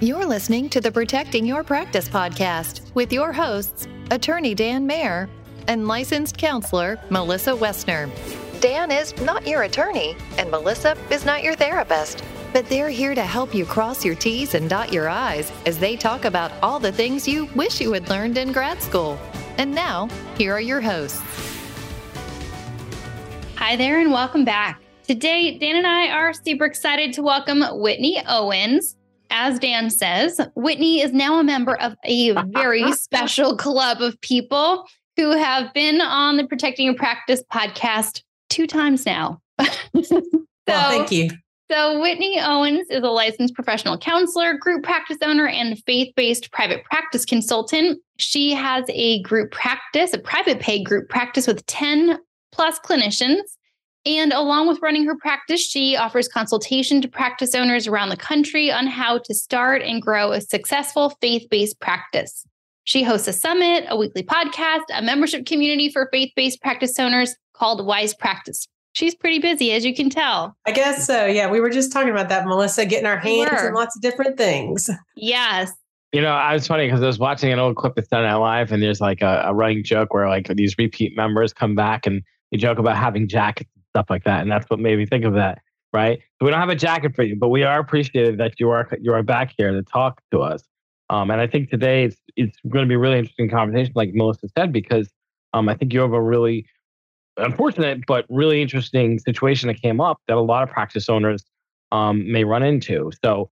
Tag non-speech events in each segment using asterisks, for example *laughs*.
You're listening to the Protecting Your Practice podcast with your hosts, Attorney Dan Mayer and licensed counselor Melissa Westner. Dan is not your attorney, and Melissa is not your therapist, but they're here to help you cross your T's and dot your I's as they talk about all the things you wish you had learned in grad school. And now, here are your hosts. Hi there, and welcome back. Today, Dan and I are super excited to welcome Whitney Owens as Dan says, Whitney is now a member of a very *laughs* special club of people who have been on the Protecting Your Practice podcast two times now. so, *laughs* well, thank you. So, Whitney Owens is a licensed professional counselor, group practice owner, and faith based private practice consultant. She has a group practice, a private paid group practice with 10 plus clinicians. And along with running her practice, she offers consultation to practice owners around the country on how to start and grow a successful faith based practice. She hosts a summit, a weekly podcast, a membership community for faith based practice owners called Wise Practice. She's pretty busy, as you can tell. I guess so. Yeah, we were just talking about that, Melissa, getting our hands on lots of different things. Yes. You know, I was funny because I was watching an old clip that's done at live, and there's like a, a running joke where like these repeat members come back and they joke about having jackets stuff like that. And that's what made me think of that. Right. So we don't have a jacket for you, but we are appreciated that you are you are back here to talk to us. Um, and I think today it's it's going to be a really interesting conversation, like Melissa said, because um, I think you have a really unfortunate but really interesting situation that came up that a lot of practice owners um, may run into. So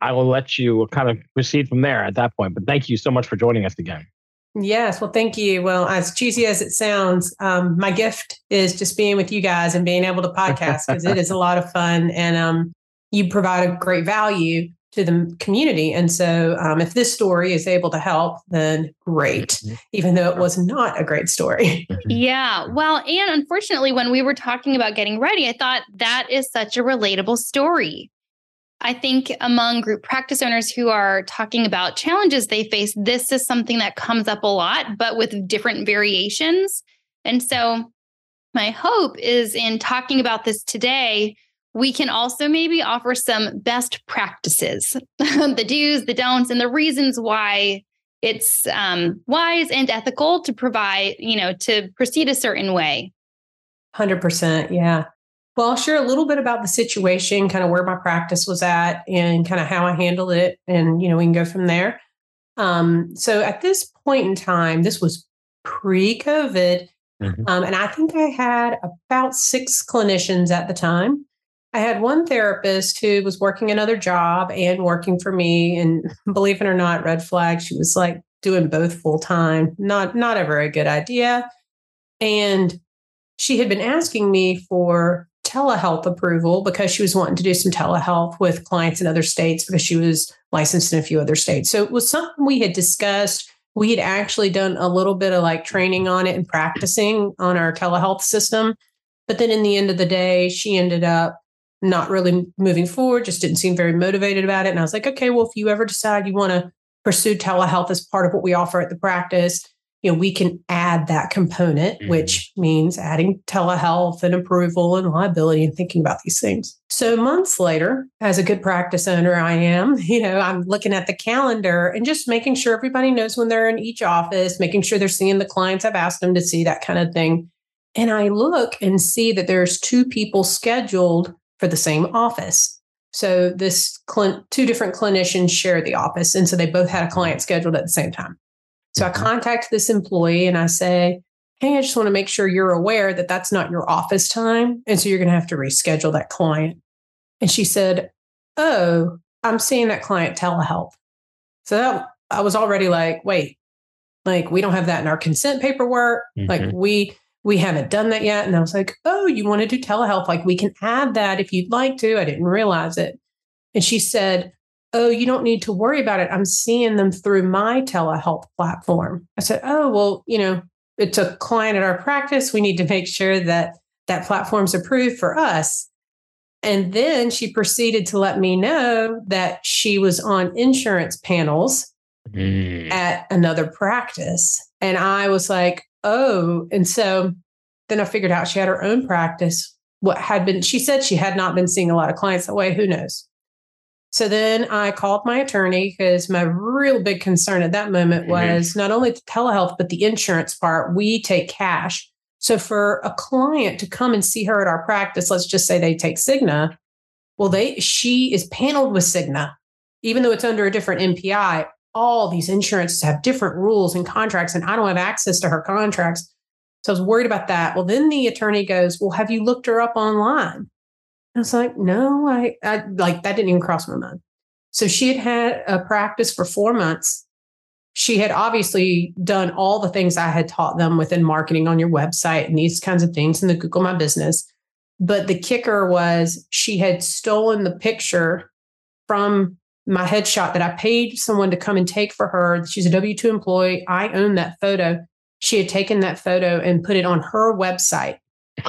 I will let you kind of proceed from there at that point. But thank you so much for joining us again. Yes, well, thank you. Well, as cheesy as it sounds, um, my gift is just being with you guys and being able to podcast because it is a lot of fun and um, you provide a great value to the community. And so, um, if this story is able to help, then great, mm-hmm. even though it was not a great story. *laughs* Mm-hmm. yeah. Well, and unfortunately, when we were talking about getting ready, I thought that is such a relatable story. I think among group practice owners who are talking about challenges they face, this is something that comes up a lot, but with different variations. And so, my hope is in talking about this today, we can also maybe offer some best practices, *laughs* the do's, the don'ts, and the reasons why it's um, wise and ethical to provide, you know, to proceed a certain way. 100%. Yeah. Well, I'll share a little bit about the situation, kind of where my practice was at and kind of how I handled it. And, you know, we can go from there. Um, so at this point in time, this was pre COVID. Mm-hmm. Um, and I think I had about six clinicians at the time. I had one therapist who was working another job and working for me. And *laughs* believe it or not, red flag, she was like doing both full time. Not not ever a good idea. And she had been asking me for telehealth approval because she was wanting to do some telehealth with clients in other states because she was licensed in a few other states. So it was something we had discussed. We had actually done a little bit of like training on it and practicing on our telehealth system. But then in the end of the day, she ended up not really moving forward, just didn't seem very motivated about it. And I was like, okay, well, if you ever decide you want to pursue telehealth as part of what we offer at the practice, you know, we can add that component, mm-hmm. which means adding telehealth and approval and liability and thinking about these things. So months later, as a good practice owner, I am, *laughs* you know, I'm looking at the calendar and just making sure everybody knows when they're in each office, making sure they're seeing the clients I've asked them to see, that kind of thing. And I look and see that there's two people scheduled for the same office. So this cl- two different clinicians share the office, and so they both had a client scheduled at the same time. So I mm-hmm. contact this employee and I say, Hey, I just want to make sure you're aware that that's not your office time. And so you're going to have to reschedule that client. And she said, Oh, I'm seeing that client telehealth. So that, I was already like, wait, like we don't have that in our consent paperwork. Mm-hmm. Like we, we haven't done that yet. And I was like, oh, you want to do telehealth? Like we can add that if you'd like to. I didn't realize it. And she said, oh, you don't need to worry about it. I'm seeing them through my telehealth platform. I said, oh, well, you know, it's a client at our practice. We need to make sure that that platform's approved for us. And then she proceeded to let me know that she was on insurance panels mm. at another practice. And I was like, oh. And so then I figured out she had her own practice. What had been, she said she had not been seeing a lot of clients that way. Who knows? So then I called my attorney because my real big concern at that moment Mhm. was not only the telehealth, but the insurance part. We take cash. So for a client to come and see her at our practice, let's just say they take Cigna. Well, they she is paneled with Cigna, even though it's under a different NPI. All these insurances have different rules and contracts, and I don't have access to her contracts. So I was worried about that. Well, then the attorney goes, Well, have you looked her up online? I was like, No, I, I like that didn't even cross my mind. So she had had a practice for four months. She had obviously done all the things I had taught them within marketing on your website and these kinds of things in the Google My Business. But the kicker was she had stolen the picture from my headshot that I paid someone to come and take for her. She's a W 2 employee. I own that photo. She had taken that photo and put it on her website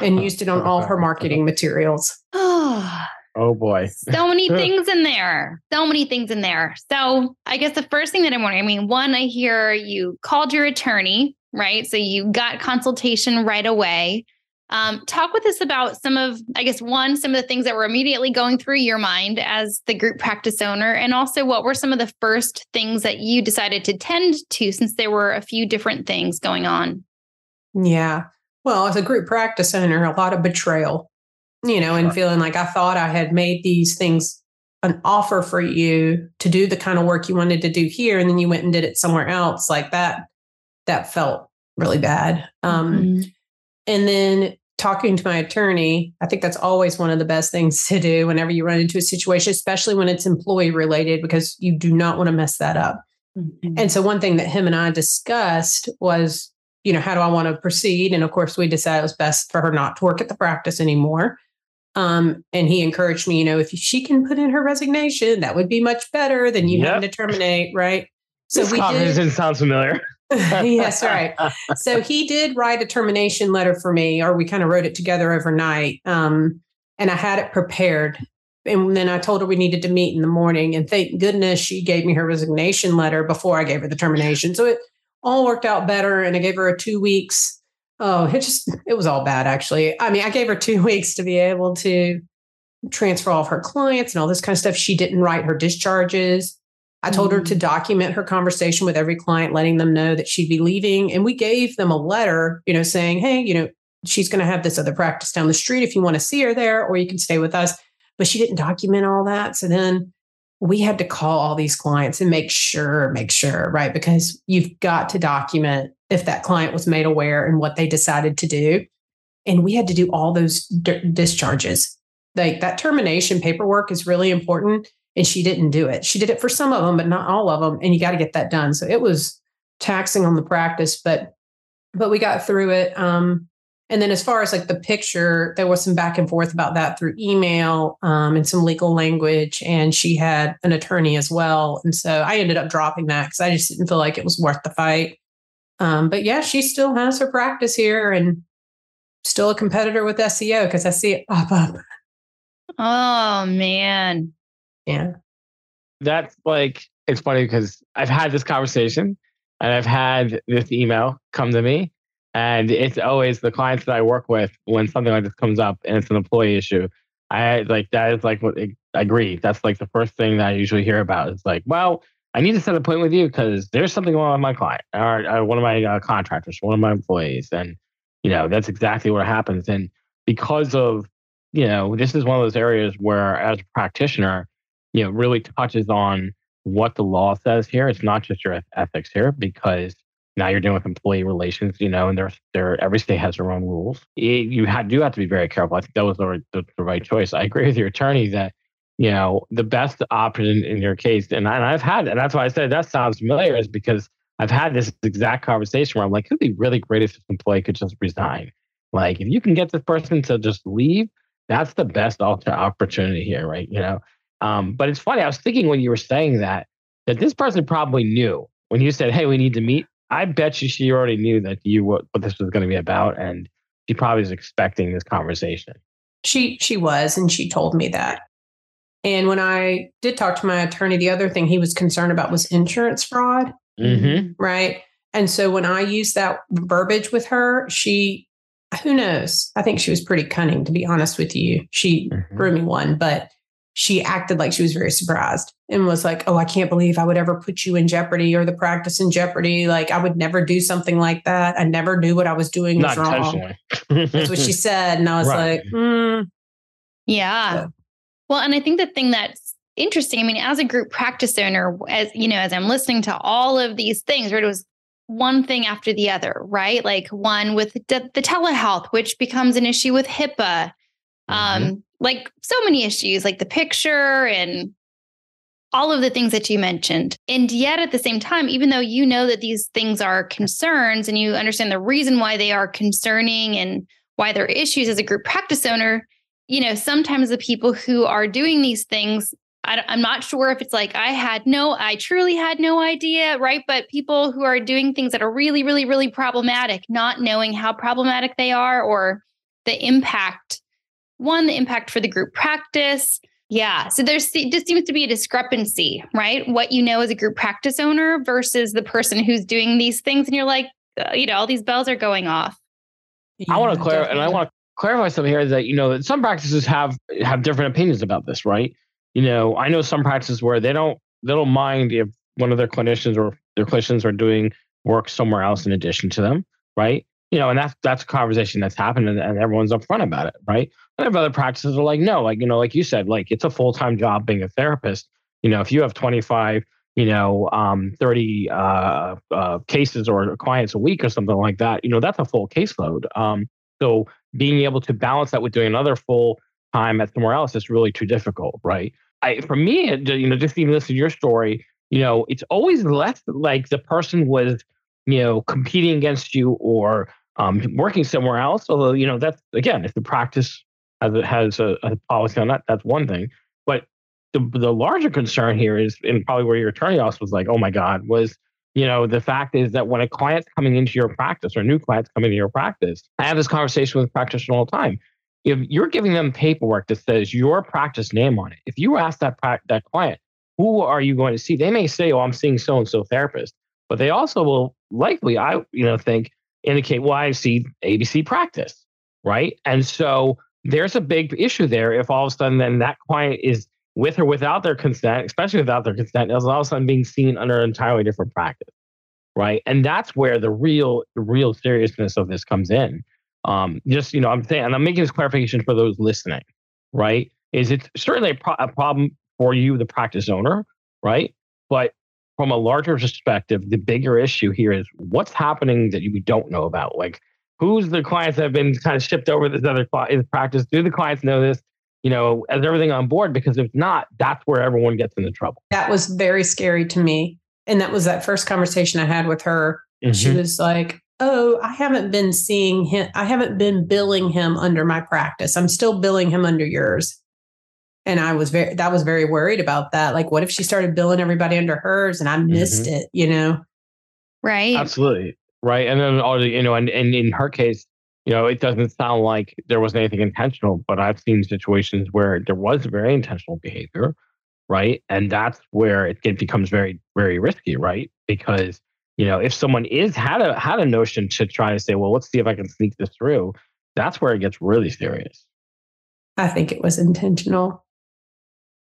and *laughs* used it on all her marketing materials. *sighs* Oh, Oh boy. so many *laughs* things in there. So many things in there. So I guess the first thing that I'm wondering, I mean, one, I hear you called your attorney, right? So you got consultation right away. Um, talk with us about some of, I guess, one, some of the things that were immediately going through your mind as the group practice owner, and also what were some of the first things that you decided to tend to since there were a few different things going on. Yeah. Well, as a group practice owner, a lot of betrayal, you know, and feeling like I thought I had made these things an offer for you to do the kind of work you wanted to do here. And then you went and did it somewhere else like that. That felt really bad. Um, Mhm. And then talking to my attorney, I think that's always one of the best things *laughs* to do whenever you run into a situation, especially when it's employee related, because you do not want to mess that up. Mhm. And so one thing that him and I discussed was, you know, how do I want to proceed? And of course, we decided it was best for her not to work at the practice anymore. Um, and he encouraged me, you know, if she can put in her resignation, that would be much better than you having to terminate, right? So this we did. sounds familiar. *laughs* *laughs* yes, right. So he did write a termination letter for me, or we kind of wrote it together overnight. Um, and I had it prepared. And then I told her we needed to meet in the morning. And thank goodness she gave me her resignation letter before I gave her the termination. So it all worked out better. And I gave her a two weeks. Oh, it just, it was all bad, actually. I mean, I gave her two *laughs* weeks to be able to transfer all of her clients and all this kind of stuff. She didn't write her discharges. I told her to mm. document her conversation with every client, letting them know that she'd be leaving. And we gave them a letter, you know, saying, hey, you know, she's going to have this other practice down the street if you want to see her there, or you can stay with us. But she didn't document all that. So then we had to call all these clients and make sure, make sure, right? Because you've got to document if that client was made aware and what they decided to do. And we had to do all those d- discharges. Like that termination paperwork is really important and she didn't do it. She did it for some of them, but not all of them. And you got to get that done. So it was taxing on the practice, but but we got through it. Um, and then as far as like the picture, there was some back and forth about that through email um, and some legal language. And she had an attorney as well. And so I ended up dropping that because I just didn't feel like it was worth the fight. Um, but yeah, she still has her practice here and still a competitor with SEO because I see it pop up. Oh man. Yeah. That's like it's funny because I've had this conversation and I've had this email come to me, and it's always the clients that I work with when something like this comes up and it's an employee issue. I like that is like what I agree. That's like the first thing that I usually hear about. It's like, well, I need to set a point with you because there's something wrong with my client or, or one of my uh, contractors, one of my employees, and you know that's exactly what happens. And because of you know, this is one of those areas where, as a practitioner, you know, really touches on what the law says here. It's not just your ethics here, because now you're dealing with employee relations, you know, and there's there every state has their own rules. It, you ha- do have to be very careful. I think that was the, the, the right choice. I agree with your attorney that you know the best option in your case, and, I, and I've had, and that's why I said that sounds familiar, is because I've had this exact conversation where I'm like, it'd be really great if this employee could just resign. Like, if you can get this person to just leave, that's the best opportunity here, right? You know, um, but it's funny. I was thinking when you were saying that that this person probably knew when you said, "Hey, we need to meet." I bet you she already knew that you what, what this was going to be about, and she probably was expecting this conversation. She she was, and she told me that. And when I did talk to my attorney, the other thing he was concerned about was insurance fraud, Mm-hmm. right? And so when I used that verbiage with her, she, who knows? I think she was pretty cunning, to be honest with you. She Mhm. threw me one, but she acted like she was very surprised and was like, Oh, I can't believe I would ever put you in jeopardy or the practice in jeopardy. Like, I would never do something like that. I never knew what I was doing was wrong. That's what she *laughs* said. And I was Right. like, hmm. Yeah. Yeah. Well, and I think the thing that's interesting, I mean, as a group practice owner, as you know, as I'm listening to all of these things, right, it was one thing after the other, right? Like one with the, the telehealth, which becomes an issue with HIPAA. Um, like so many issues, like the picture and all of the things that you mentioned. And yet at the same time, even though you know that these things are concerns and you understand the reason why they are concerning and why they're issues as a group practice owner, you know, sometimes the people who are doing these things, I, am not sure if it's like I had no, I truly had no idea, right? But people who are doing things that are really, really, really problematic, not knowing how problematic they are or the impact, one, the impact for the group practice. Yeah. So there's just seems to be a discrepancy, right? What you know as a group practice owner versus the person who's doing these things. And you're like, uh, you know, all these bells are going off. I want to Yeah, clarify, and I want to clarify something here that you know that some practices have have different opinions about this, right? You know, I know some practices where they don't they don't mind if one of their clinicians or their clinicians are doing work somewhere else in addition to them, right? You know, and that's that's a conversation that's happened, and, and everyone's upfront about it, right? And I have other practices are like, no, like you know, like you said, like it's a full time job being a therapist. You know, if you have twenty five you know, um, 30 uh, uh, cases or clients a week or something like that, you know, that's a full caseload. Um, so being able to balance that with doing another full time at somewhere else is really too difficult, right? I, for me, you know, just even listening to your story, you know, it's always less like the person was, you know, competing against you or um, working somewhere else. Although, you know, that's again, if the practice has a, has a, a policy on that, that's one thing. But the, the larger concern here is, and probably where your attorney also was like, oh my God, was, you know, the fact is that when a client's coming into your practice or new clients coming into your practice, I have this conversation with practitioners all the time. If you're giving them paperwork that says your practice name on it, if you ask that that client, who are you going to see? They may say, oh, I'm seeing so and so therapist, but they also will likely, I you know, think indicate, well, I see ABC practice, right? And so there's a big issue there if all of a sudden then that client is with or without their consent, especially without their consent, is all of a sudden being seen under an entirely different practice, right? And that's where the real, the real seriousness of this comes in. Um, just you know, I'm saying, and I'm making this clarification for those listening, right? Is it's certainly a, pro- a problem for you, the practice owner, right? But from a larger perspective, the bigger issue here is what's happening that we don't know about. Like, who's the clients that have been kind of shipped over this other practice? Do the clients know this? You know, is everything on board? Because if not, that's where everyone gets into trouble. That was very scary to me. And that was that first conversation I had with her. She Mhm. was like, Oh, I haven't been seeing him. I haven't been billing him under my practice. I'm still billing him under yours. And I was very, that was very worried about that. Like, what if she started billing everybody under hers and I missed mm-hmm. it, you know? Right. Absolutely. Right. And then all the, you know, and, and in her case, you know, it doesn't sound like there was anything intentional, but I've seen situations where there was very intentional behavior, right? And that's where it, it becomes very, very risky, right? Because, you know, if someone is had a had a notion to try to say, well, let's see if I can sneak this through, that's where it gets really serious. I think it was intentional.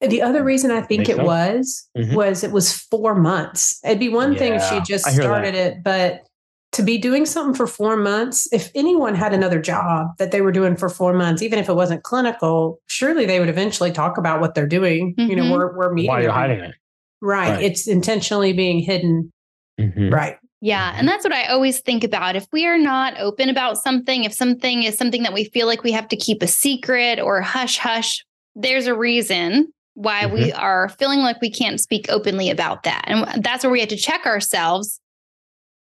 The other reason I think Makes it sense. was Mhm. was it was four months. It'd be one thing if she just I that. started it, but to be doing something for four months, if anyone had another job that they were doing for four months, even if it wasn't clinical, surely they would eventually talk about what they're doing. You know, Mhm. we're we're meeting. Why you're every- hiding it. Right. Right. It's intentionally being hidden. Mhm. Right. Yeah. And that's what I always think about. If we are not open about something, if something is something that we feel like we have to keep a secret or hush hush, there's a reason why we mm-hmm. are feeling like we can't speak openly about that. And that's where we have to check ourselves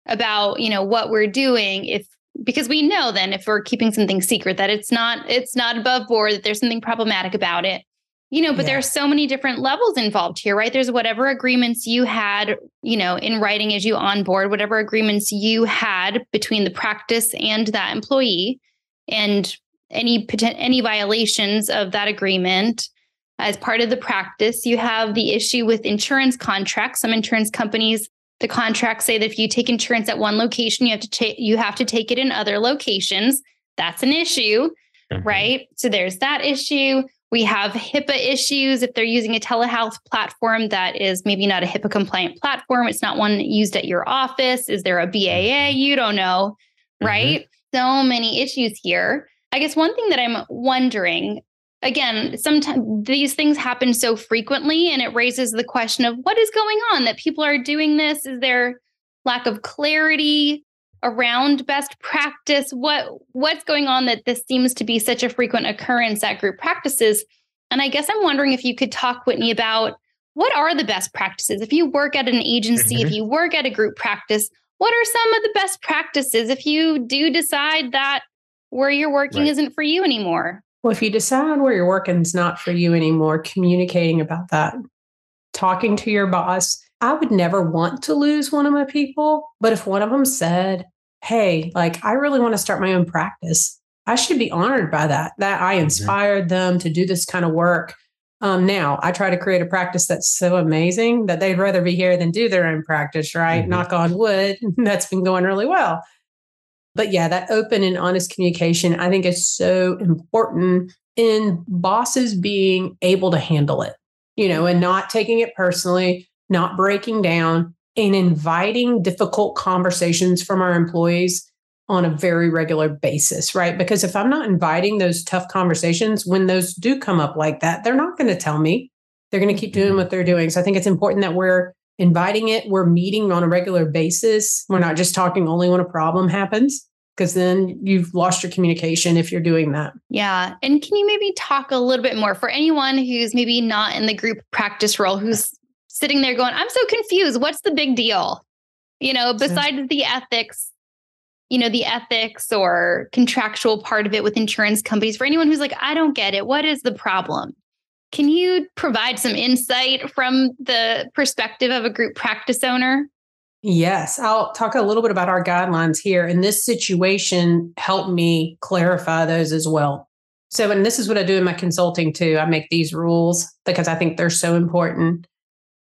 about, you know, what we're doing if because we know then if we're keeping something secret that it's not it's not above board that there's something problematic about it you know but Yeah. there's so many different levels involved here right there's whatever agreements you had you know in writing as you onboard whatever agreements you had between the practice and that employee and any poten- any violations of that agreement as part of the practice you have the issue with insurance contracts some insurance companies the contracts say that if you take insurance at one location you have to take you have to take it in other locations that's an issue Mhm. right? So there's that issue. We have HIPAA issues if they're using a telehealth platform that is maybe not a HIPAA compliant platform. It's not one used at your office. Is there a BAA? Mm-hmm. You don't know, mm-hmm. right? Mm-hmm. So many issues here. I guess one thing that I'm wondering again, sometimes these things happen so frequently and it raises the question of what is going on that people are doing this? Is there lack of clarity around best practice? What what's going on that this seems to be such a frequent occurrence at group practices? And I guess I'm wondering if you could talk, Whitney, about what are the best practices? If you work at an agency, mm-hmm. if you work at a group practice, what are some of the best practices if you do decide that where you're working right. isn't for you anymore? Well, if you decide where you're working is not for you anymore, communicating about that, talking to your boss. I would never want to lose one of my people, but if one of them said, Hey, like, I really want to start my own practice, I should be honored by that, that I mm-hmm. inspired them to do this kind of work. Um, now I try to create a practice that's so amazing that they'd rather be here than do their own practice, right? Mm-hmm. Knock on wood. *laughs* that's been going really well. But yeah, that open and honest communication, I think is so important in bosses being able to handle it, you know, and not taking it personally, not breaking down, and inviting difficult conversations from our employees on a very regular basis, right? Because if I'm not inviting those tough conversations, when those do come up like that, they're not going to tell me. They're going to keep doing mm-hmm. what they're doing. So I think it's important that we're inviting it. We're meeting on a regular basis. We're not just talking only when a problem happens because then you've lost your communication if you're doing that. Yeah. And can you maybe talk a little bit more for anyone who's maybe not in the group practice role, who's sitting there going, I'm so confused. What's the big deal? You know, besides the ethics, you know, the ethics or contractual part of it with insurance companies, for anyone who's like, I don't get it, what is the problem? Can you provide some insight from the perspective of a group practice owner? Yes, I'll talk a little bit about our guidelines here. And this situation helped me clarify those as well. So, and this is what I do in my consulting too. I make these rules because I think they're so important.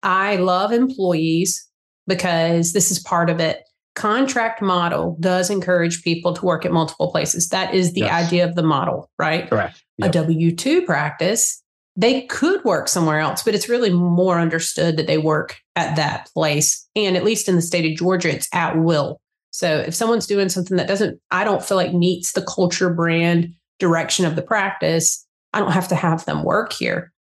I love employees because this is part of it. Contract model does encourage people to work at multiple places. That is the yes. idea of the model, right? Correct. Yep. A W 2 practice they could work somewhere else, but it's really more understood that they work at that place. And at least in the state of Georgia, it's at will. So if someone's doing something that doesn't, I don't feel like meets the culture brand direction of the practice, I don't have to have them work here.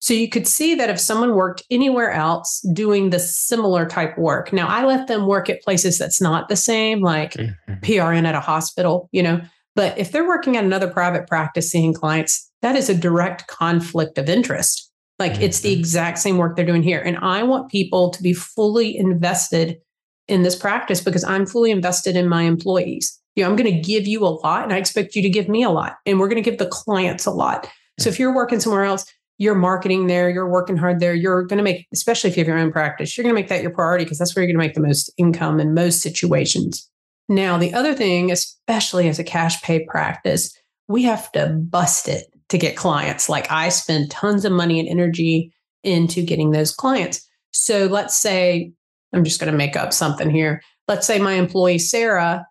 So you could see that if someone worked anywhere else doing the similar type work. Now I let them work at places that's not the same, like mm-hmm. PRN at a hospital, you know. But if they're working at another private practice seeing clients, that is a direct conflict of interest. Like mm-hmm. it's the mm-hmm. exact same work they're doing here. And I want people to be fully invested in this practice because I'm fully invested in my employees. You know, I'm going to give you a lot and I expect you to give me a lot. And we're going to give the clients a lot. So if you're working somewhere else, you're marketing there, you're working hard there, you're going to make, especially if you have your own practice, you're going to make that your priority because that's where you're going to make the most income in most situations. Now, the other thing, especially as a cash pay practice, we have to bust it to get clients. Like I spend tons of money and energy into getting those clients. So let's say, I'm just going to make up something here. Let's say my employee, Sarah,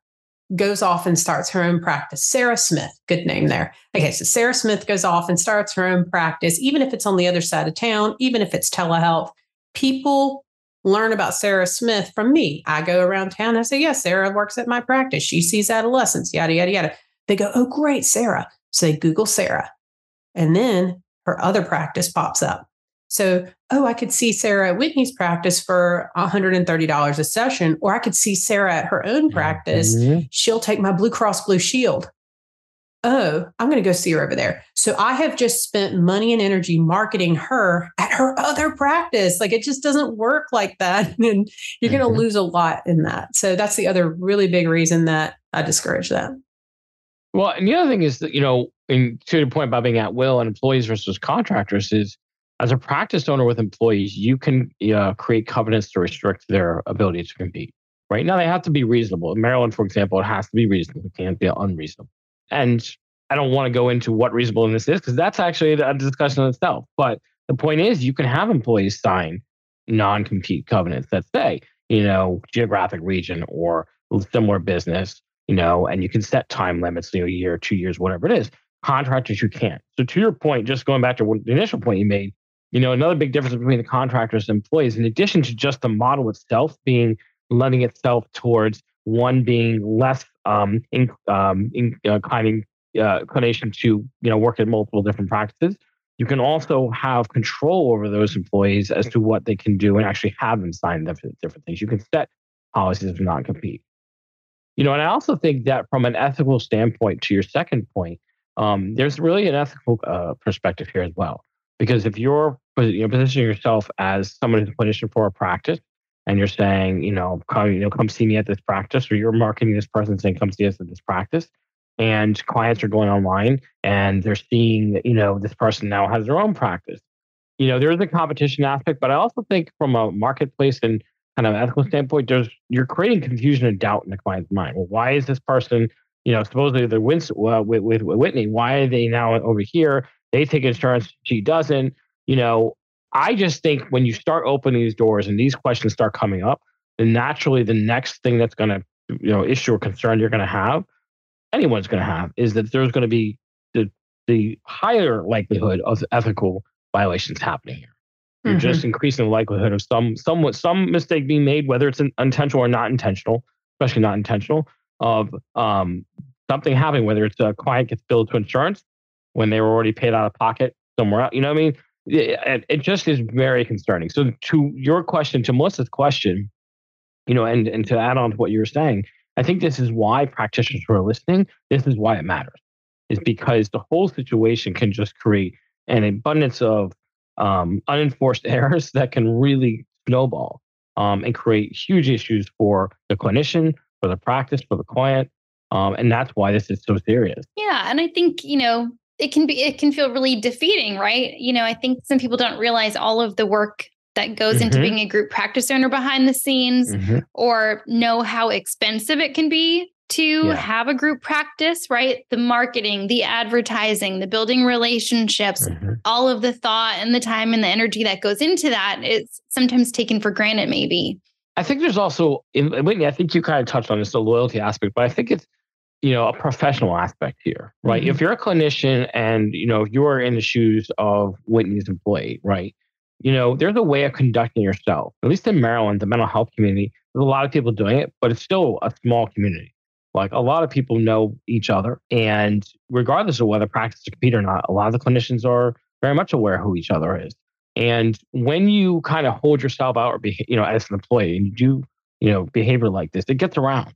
goes off and starts her own practice. Sarah Smith, good name there. Okay, so Sarah Smith goes off and starts her own practice, even if it's on the other side of town, even if it's telehealth. People learn about Sarah Smith from me. I go around town. I say, yes, Sarah works at my practice. She sees adolescents, yada, yada, yada. They go, oh, great, Sarah. So they Google Sarah. And then her other practice pops up. So, oh, I could see Sarah at Whitney's practice for $130 a session, or I could see Sarah at her own practice. Mm-hmm. She'll take my Blue Cross Blue Shield. Oh, I'm going to go see her over there. So I have just spent money and energy marketing her at her other practice. Like it just doesn't work like that. *laughs* And you're mm-hmm. going to lose a lot in that. So that's the other really big reason that I discourage that. Well, and the other thing is that, you know, in, to the point about being at will and employees versus contractors is as a practice owner with employees, you can uh, create covenants to restrict their ability to compete. Right now, they have to be reasonable. In Maryland, for example, it has to be reasonable. It can't be unreasonable. And I don't want to go into what reasonableness is because that's actually a discussion in itself. But the point is, you can have employees sign non compete covenants that say, you know, geographic region or similar business, you know, and you can set time limits, you know, a year, two years, whatever it is contractors who can't. So to your point, just going back to the initial point you made, you know, another big difference between the contractors and employees, in addition to just the model itself being lending itself towards one being less um, in, um, in, uh, uh, inclination to you know work at multiple different practices. You can also have control over those employees as to what they can do and actually have them sign different, different things. You can set policies of non-compete. You know, and I also think that from an ethical standpoint, to your second point, um, there's really an ethical uh, perspective here as well. Because if you're you know, positioning yourself as someone who's a clinician for a practice, and you're saying, you know, come, you know, come see me at this practice, or you're marketing this person saying, come see us at this practice, and clients are going online and they're seeing that, you know, this person now has their own practice. You know, there is a competition aspect, but I also think from a marketplace and kind of ethical standpoint, there's you're creating confusion and doubt in the client's mind. Well, why is this person, you know, supposedly they're with, with, with Whitney, why are they now over here? They take insurance, she doesn't. You know, I just think when you start opening these doors and these questions start coming up, then naturally the next thing that's going to, you know, issue or concern you're going to have, anyone's going to have, is that there's going to be the the higher likelihood of ethical violations happening here. You're mm-hmm. just increasing the likelihood of some some some mistake being made, whether it's intentional or not intentional, especially not intentional, of um, something happening, whether it's a client gets billed to insurance when they were already paid out of pocket somewhere else. You know what I mean? it, it just is very concerning. So to your question, to Melissa's question, you know, and, and to add on to what you were saying, I think this is why practitioners who are listening, this is why it matters, is because the whole situation can just create an abundance of um, unenforced *laughs* errors that can really snowball um, and create huge issues for the clinician, for the practice, for the client. Um, and that's why this is so serious. Yeah. And I think, you know, it can be it can feel really defeating right you know i think some people don't realize all of the work that goes mm-hmm. into being a group practice owner behind the scenes mm-hmm. or know how expensive it can be to yeah. have a group practice right the marketing the advertising the building relationships mm-hmm. all of the thought and the time and the energy that goes into that it's sometimes taken for granted maybe i think there's also in whitney i think you kind of touched on this the loyalty aspect but i think it's you know a professional aspect here right? Mm-hmm. if you're a clinician and you know if you're in the shoes of whitney's employee right? You know there's a way of conducting yourself at least in maryland the mental health community there's a lot of people doing it but it's still a small community. Like a lot of people know each other and regardless of whether practice to compete or not a lot of the clinicians are very much aware who each other is and when you kind of hold yourself out or be, you know as an employee and you do you know behavior like this it gets around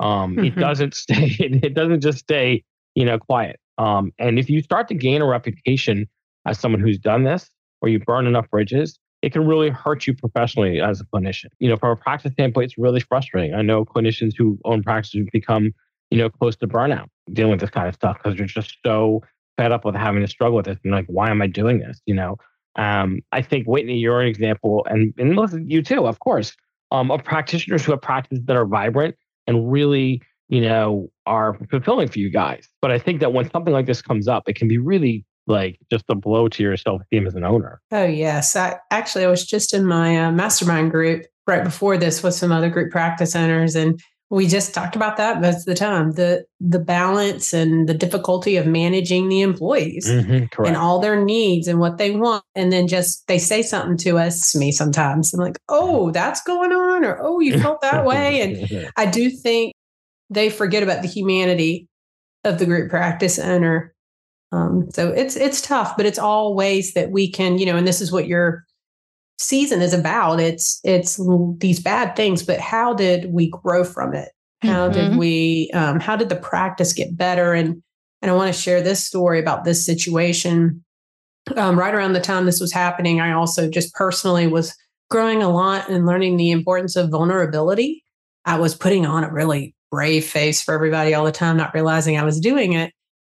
um, mm-hmm. It doesn't *laughs* stay. It doesn't just stay, you know, quiet. Um, and if you start to gain a reputation as someone who's done this, or you burn enough bridges, it can really hurt you professionally as a clinician. You know, from a practice standpoint, it's really frustrating. I know clinicians who own practices become, you know, close to burnout dealing with this kind of stuff because they're just so fed up with having to struggle with it. And like, why am I doing this? You know, um, I think Whitney, you're an example, and and listen, you too, of course, um, of practitioners who have practices that are vibrant and really, you know, are fulfilling for you guys. But I think that when something like this comes up, it can be really like just a blow to your self esteem as an owner. Oh, yes. I, actually, I was just in my uh, mastermind group right before this with some other group practice owners. And we just talked about that most of the time. The the balance and the difficulty of managing the employees mm-hmm, and all their needs and what they want and then just they say something to us me sometimes. I'm like oh that's going on or oh you felt that *laughs* way and *laughs* i do think they forget about the humanity of the group practice owner. Um, so it's it's tough but it's all ways that we can you know and this is what you're season is about. It's it's these bad things, but how did we grow from it? How mm-hmm. did we? Um, how did the practice get better? And and I want to share this story about this situation. Um, right around the time this was happening, I also just personally was growing a lot and learning the importance of vulnerability. I was putting on a really brave face for everybody all the time, not realizing I was doing it.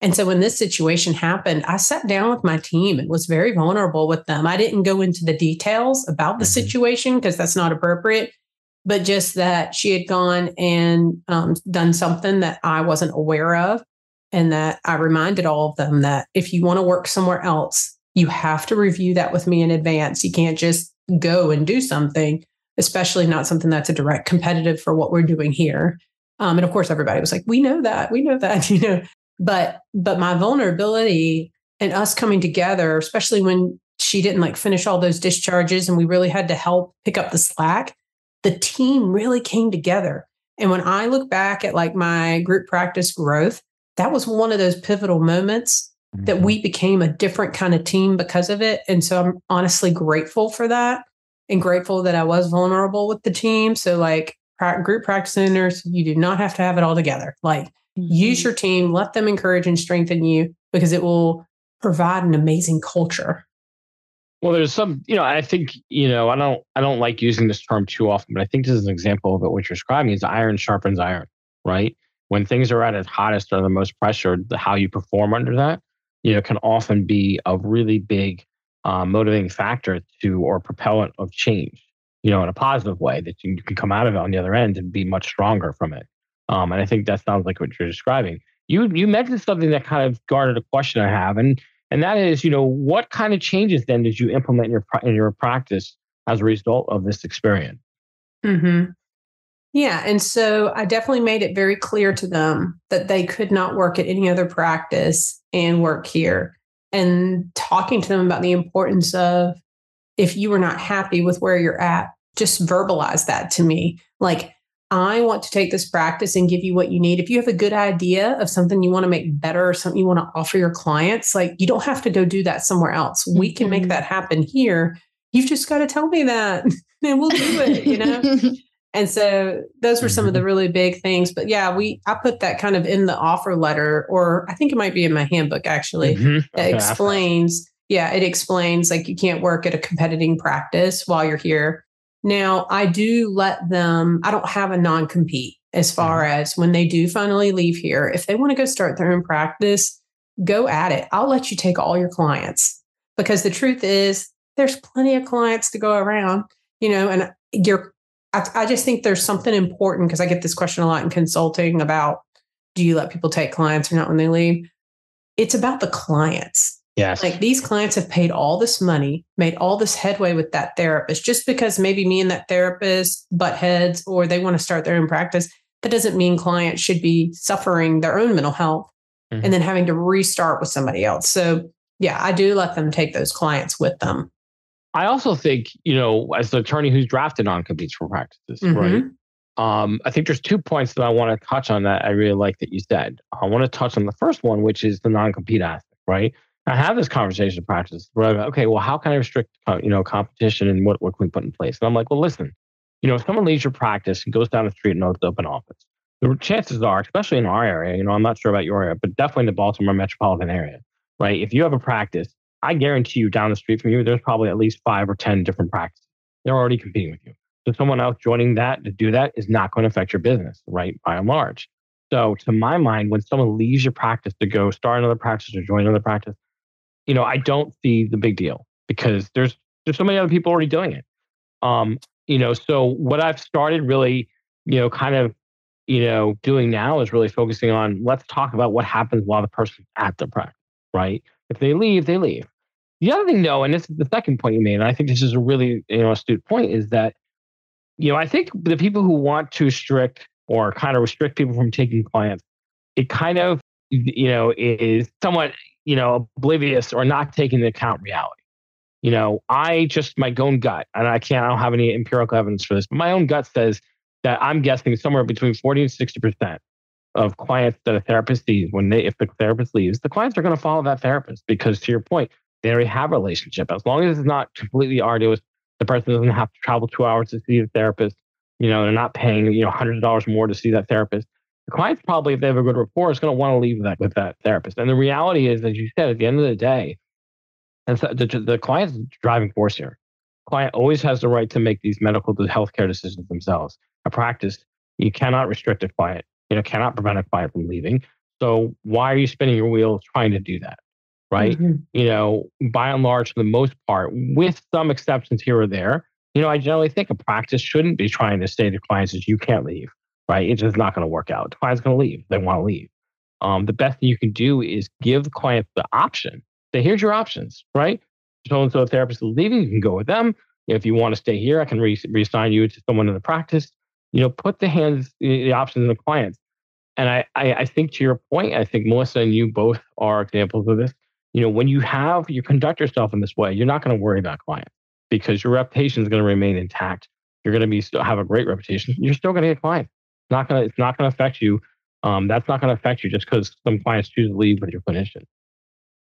And so when this situation happened, I sat down with my team and was very vulnerable with them. I didn't go into the details about the mm-hmm. situation because that's not appropriate, but just that she had gone and um, done something that I wasn't aware of. And that I reminded all of them that if you want to work somewhere else, you have to review that with me in advance. You can't just go and do something, especially not something that's a direct competitive for what we're doing here. Um, and of course, everybody was like, "We know that, we know that," *laughs* you know. But but my vulnerability and us coming together, especially when she didn't like finish all those discharges and we really had to help pick up the slack, the team really came together. And when I look back at like my group practice growth, that was one of those pivotal moments that we mm-hmm. became a different kind of team because of it. And so I'm honestly grateful for that and grateful that I was vulnerable with the team. So, like group practice owners, you do not have to have it all together. Like, mm-hmm. use your team, let them encourage and strengthen you because it will provide an amazing culture. Well, there's some, you know, I think, you know, I don't, I don't like using this term too often, but I think this is an example of it. What you're describing is iron sharpens iron, right? When things are at its hottest or the most pressured, the, how you perform under that, you know, can often be a really big uh, motivating factor to or propellant of change, you know, in a positive way that you can come out of it on the other end and be much stronger from it. Um, and I think that sounds like what you're describing. You you mentioned something that kind of garnered a question I have, and and that is, you know, what kind of changes then did you implement in your in your practice as a result of this experience? Hmm. Yeah, and so I definitely made it very clear to them that they could not work at any other practice and work here. And talking to them about the importance of if you were not happy with where you're at, just verbalize that to me. Like I want to take this practice and give you what you need. If you have a good idea of something you want to make better or something you want to offer your clients, like you don't have to go do that somewhere else. We can make mm-hmm. that happen here. You've just got to tell me that *laughs* and we'll do it, you know? *laughs* and so those were some of the mm-hmm. really big things. But yeah, we I put that kind of in the offer letter, or I think it might be in my handbook actually. Mm-hmm. It explains, yeah, it explains like you can't work at a competing practice while you're here now, I do let them, I don't have a non compete as far mm-hmm. as when they do finally leave here. If they want to go start their own practice, go at it. I'll let you take all your clients because the truth is there's plenty of clients to go around, you know, and you're, I, I just think there's something important because I get this question a lot in consulting about do you let people take clients or not when they leave? It's about the clients. Yes. Like these clients have paid all this money, made all this headway with that therapist. Just because maybe me and that therapist butt heads or they want to start their own practice, that doesn't mean clients should be suffering their own mental health mm-hmm. and then having to restart with somebody else. So, yeah, I do let them take those clients with them. I also think, you know, as the attorney who's drafted non competes for practices, mm-hmm. right? Um, I think there's two points that I want to touch on that I really like that you said. I want to touch on the first one, which is the non compete aspect, right? I have this conversation in practice where I'm, like, okay, well, how can I restrict, uh, you know, competition and what, what can we put in place? And I'm like, well, listen, you know, if someone leaves your practice and goes down the street and opens up an office, the chances are, especially in our area, you know, I'm not sure about your area, but definitely in the Baltimore metropolitan area, right? If you have a practice, I guarantee you down the street from you, there's probably at least five or 10 different practices. They're already competing with you. So someone else joining that to do that is not going to affect your business, right? By and large. So to my mind, when someone leaves your practice to go start another practice or join another practice, you know, I don't see the big deal because there's there's so many other people already doing it. Um, you know, so what I've started really, you know, kind of, you know, doing now is really focusing on let's talk about what happens while the person's at the practice, right? If they leave, they leave. The other thing, though, and this is the second point you made, and I think this is a really you know astute point, is that you know I think the people who want to restrict or kind of restrict people from taking clients, it kind of you know is somewhat you know, oblivious or not taking into account reality. You know, I just my own gut, and I can't, I don't have any empirical evidence for this, but my own gut says that I'm guessing somewhere between 40 and 60% of clients that a therapist sees when they, if the therapist leaves, the clients are going to follow that therapist because to your point, they already have a relationship. As long as it's not completely arduous, the person doesn't have to travel two hours to see the therapist. You know, they're not paying, you know, hundreds of dollars more to see that therapist the client's probably, if they have a good rapport, is going to want to leave that with that therapist. And the reality is, as you said, at the end of the day, and so the, the client's driving force here. Client always has the right to make these medical healthcare decisions themselves. A practice, you cannot restrict a client. You know, cannot prevent a client from leaving. So why are you spinning your wheels trying to do that? Right? Mm-hmm. You know, by and large, for the most part, with some exceptions here or there, you know, I generally think a practice shouldn't be trying to say to clients that you can't leave right? It's just not going to work out. The client's going to leave. They want to leave. Um, the best thing you can do is give the client the option. Say, here's your options, right? So and so therapist is leaving, you can go with them. If you want to stay here, I can re- reassign you to someone in the practice. You know, put the hands, the options in the clients. and I, I, I think to your point, I think Melissa and you both are examples of this. You know, when you have you conduct yourself in this way, you're not going to worry about clients because your reputation is going to remain intact. You're going to be still have a great reputation. You're still going to get clients. It's not going to it's not to affect you. Um, that's not going to affect you just because some clients choose to leave with your clinician.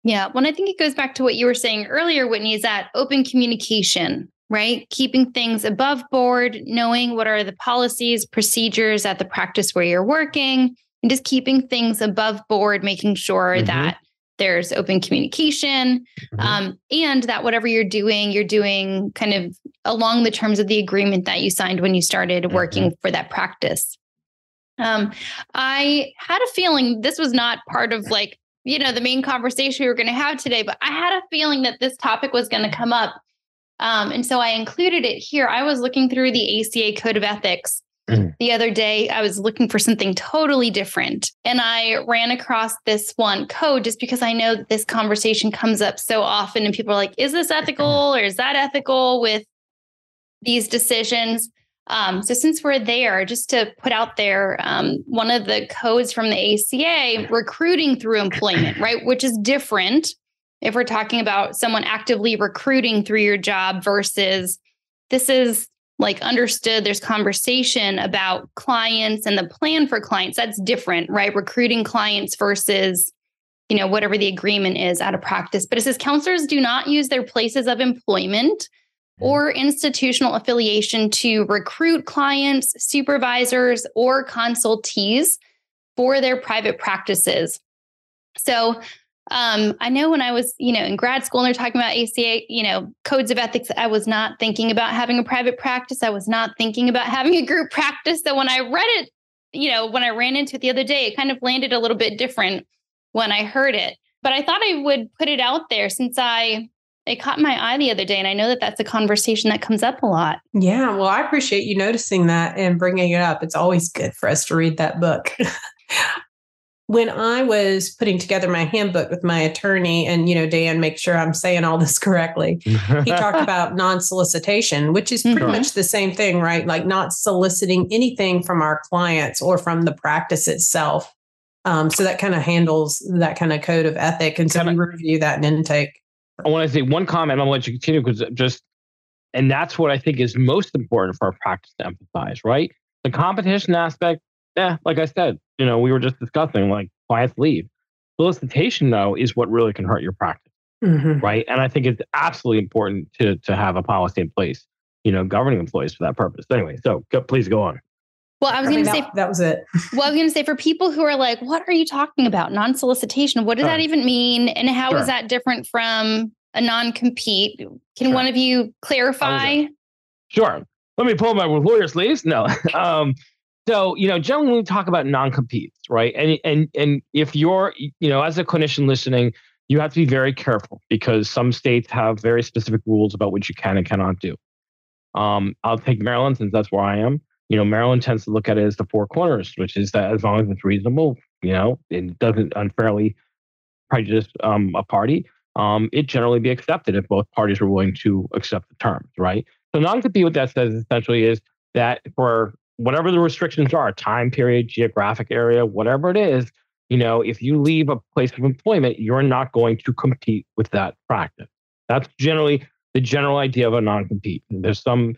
Yeah. Well, I think it goes back to what you were saying earlier, Whitney, is that open communication, right? Keeping things above board, knowing what are the policies, procedures at the practice where you're working, and just keeping things above board, making sure mm-hmm. that there's open communication mm-hmm. um, and that whatever you're doing you're doing kind of along the terms of the agreement that you signed when you started mm-hmm. working for that practice um, i had a feeling this was not part of like you know the main conversation we were going to have today but i had a feeling that this topic was going to come up um, and so i included it here i was looking through the aca code of ethics. The other day i was looking for something totally different and i ran across this one code just because i know that this conversation comes up so often and people are like is this ethical or is that ethical with these decisions? Um, so since we're there, just to put out there, um, one of the codes from the ACA, recruiting through employment, *coughs* right, which is different if we're talking about someone actively recruiting through your job versus this is like understood there's conversation about clients and the plan for clients. That's different right? Recruiting clients versus you know whatever the agreement is out of practice. But it says counselors do not use their places of employment or institutional affiliation to recruit clients, supervisors, or consultees for their private practices. So, um, I know when I was, you know, in grad school and they're talking about ACA, you know, codes of ethics, I was not thinking about having a private practice. I was not thinking about *laughs* having a group practice. So when I read it, you know, when I ran into it the other day, it kind of landed a little bit different when I heard it. But I thought I would put it out there since I it caught my eye the other day and i know that that's a conversation that comes up a lot yeah well i appreciate you noticing that and bringing it up it's always good for us to read that book *laughs* when i was putting together my handbook with my attorney and you know dan make sure i'm saying all this correctly *laughs* he talked about non-solicitation which is pretty mm-hmm. much the same thing right like not soliciting anything from our clients or from the practice itself um, so that kind of handles that kind of code of ethic and so we review that in intake I want to say one comment. I'll let you continue because just, and that's what I think is most important for our practice to emphasize, right? The competition aspect, yeah, like I said, you know, we were just discussing, like clients leave. Solicitation, though, is what really can hurt your practice, mm-hmm. right? And I think it's absolutely important to to have a policy in place, you know, governing employees for that purpose. Anyway, so go, please go on. Well, I was going to say that was it. *laughs* well, I was going to say for people who are like, "What are you talking about? Non-solicitation? What does that even mean? And how sure. is that different from a non-compete?" Can sure. one of you clarify? Sure. Let me pull my lawyer sleeves. No. *laughs* um, so you know, generally we talk about non-competes, right? And and and if you're, you know, as a clinician listening, you have to be very careful because some states have very specific rules about what you can and cannot do. Um, I'll take Maryland since that's where I am you know, Maryland tends to look at it as the four corners, which is that as long as it's reasonable, you know, it doesn't unfairly prejudice um, a party, um, it generally be accepted if both parties are willing to accept the terms, right? So non-compete, what that says essentially is that for whatever the restrictions are, time period, geographic area, whatever it is, you know, if you leave a place of employment, you're not going to compete with that practice. That's generally the general idea of a non-compete. There's some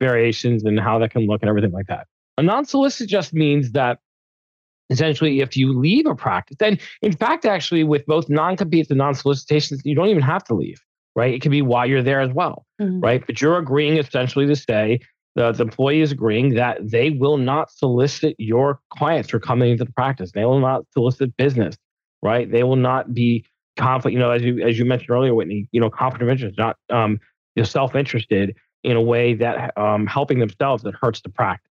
variations in how that can look and everything like that. A non solicit just means that essentially if you leave a practice, then in fact, actually, with both non competes and non solicitations, you don't even have to leave, right? It can be while you're there as well, mm-hmm. right? But you're agreeing essentially to stay. The, the employee is agreeing that they will not solicit your clients for coming into the practice. They will not solicit business, right? They will not be conflict. You know, as you as you mentioned earlier, Whitney, you know, conflict of interest, not um, you're self interested in a way that um, helping themselves that hurts the practice,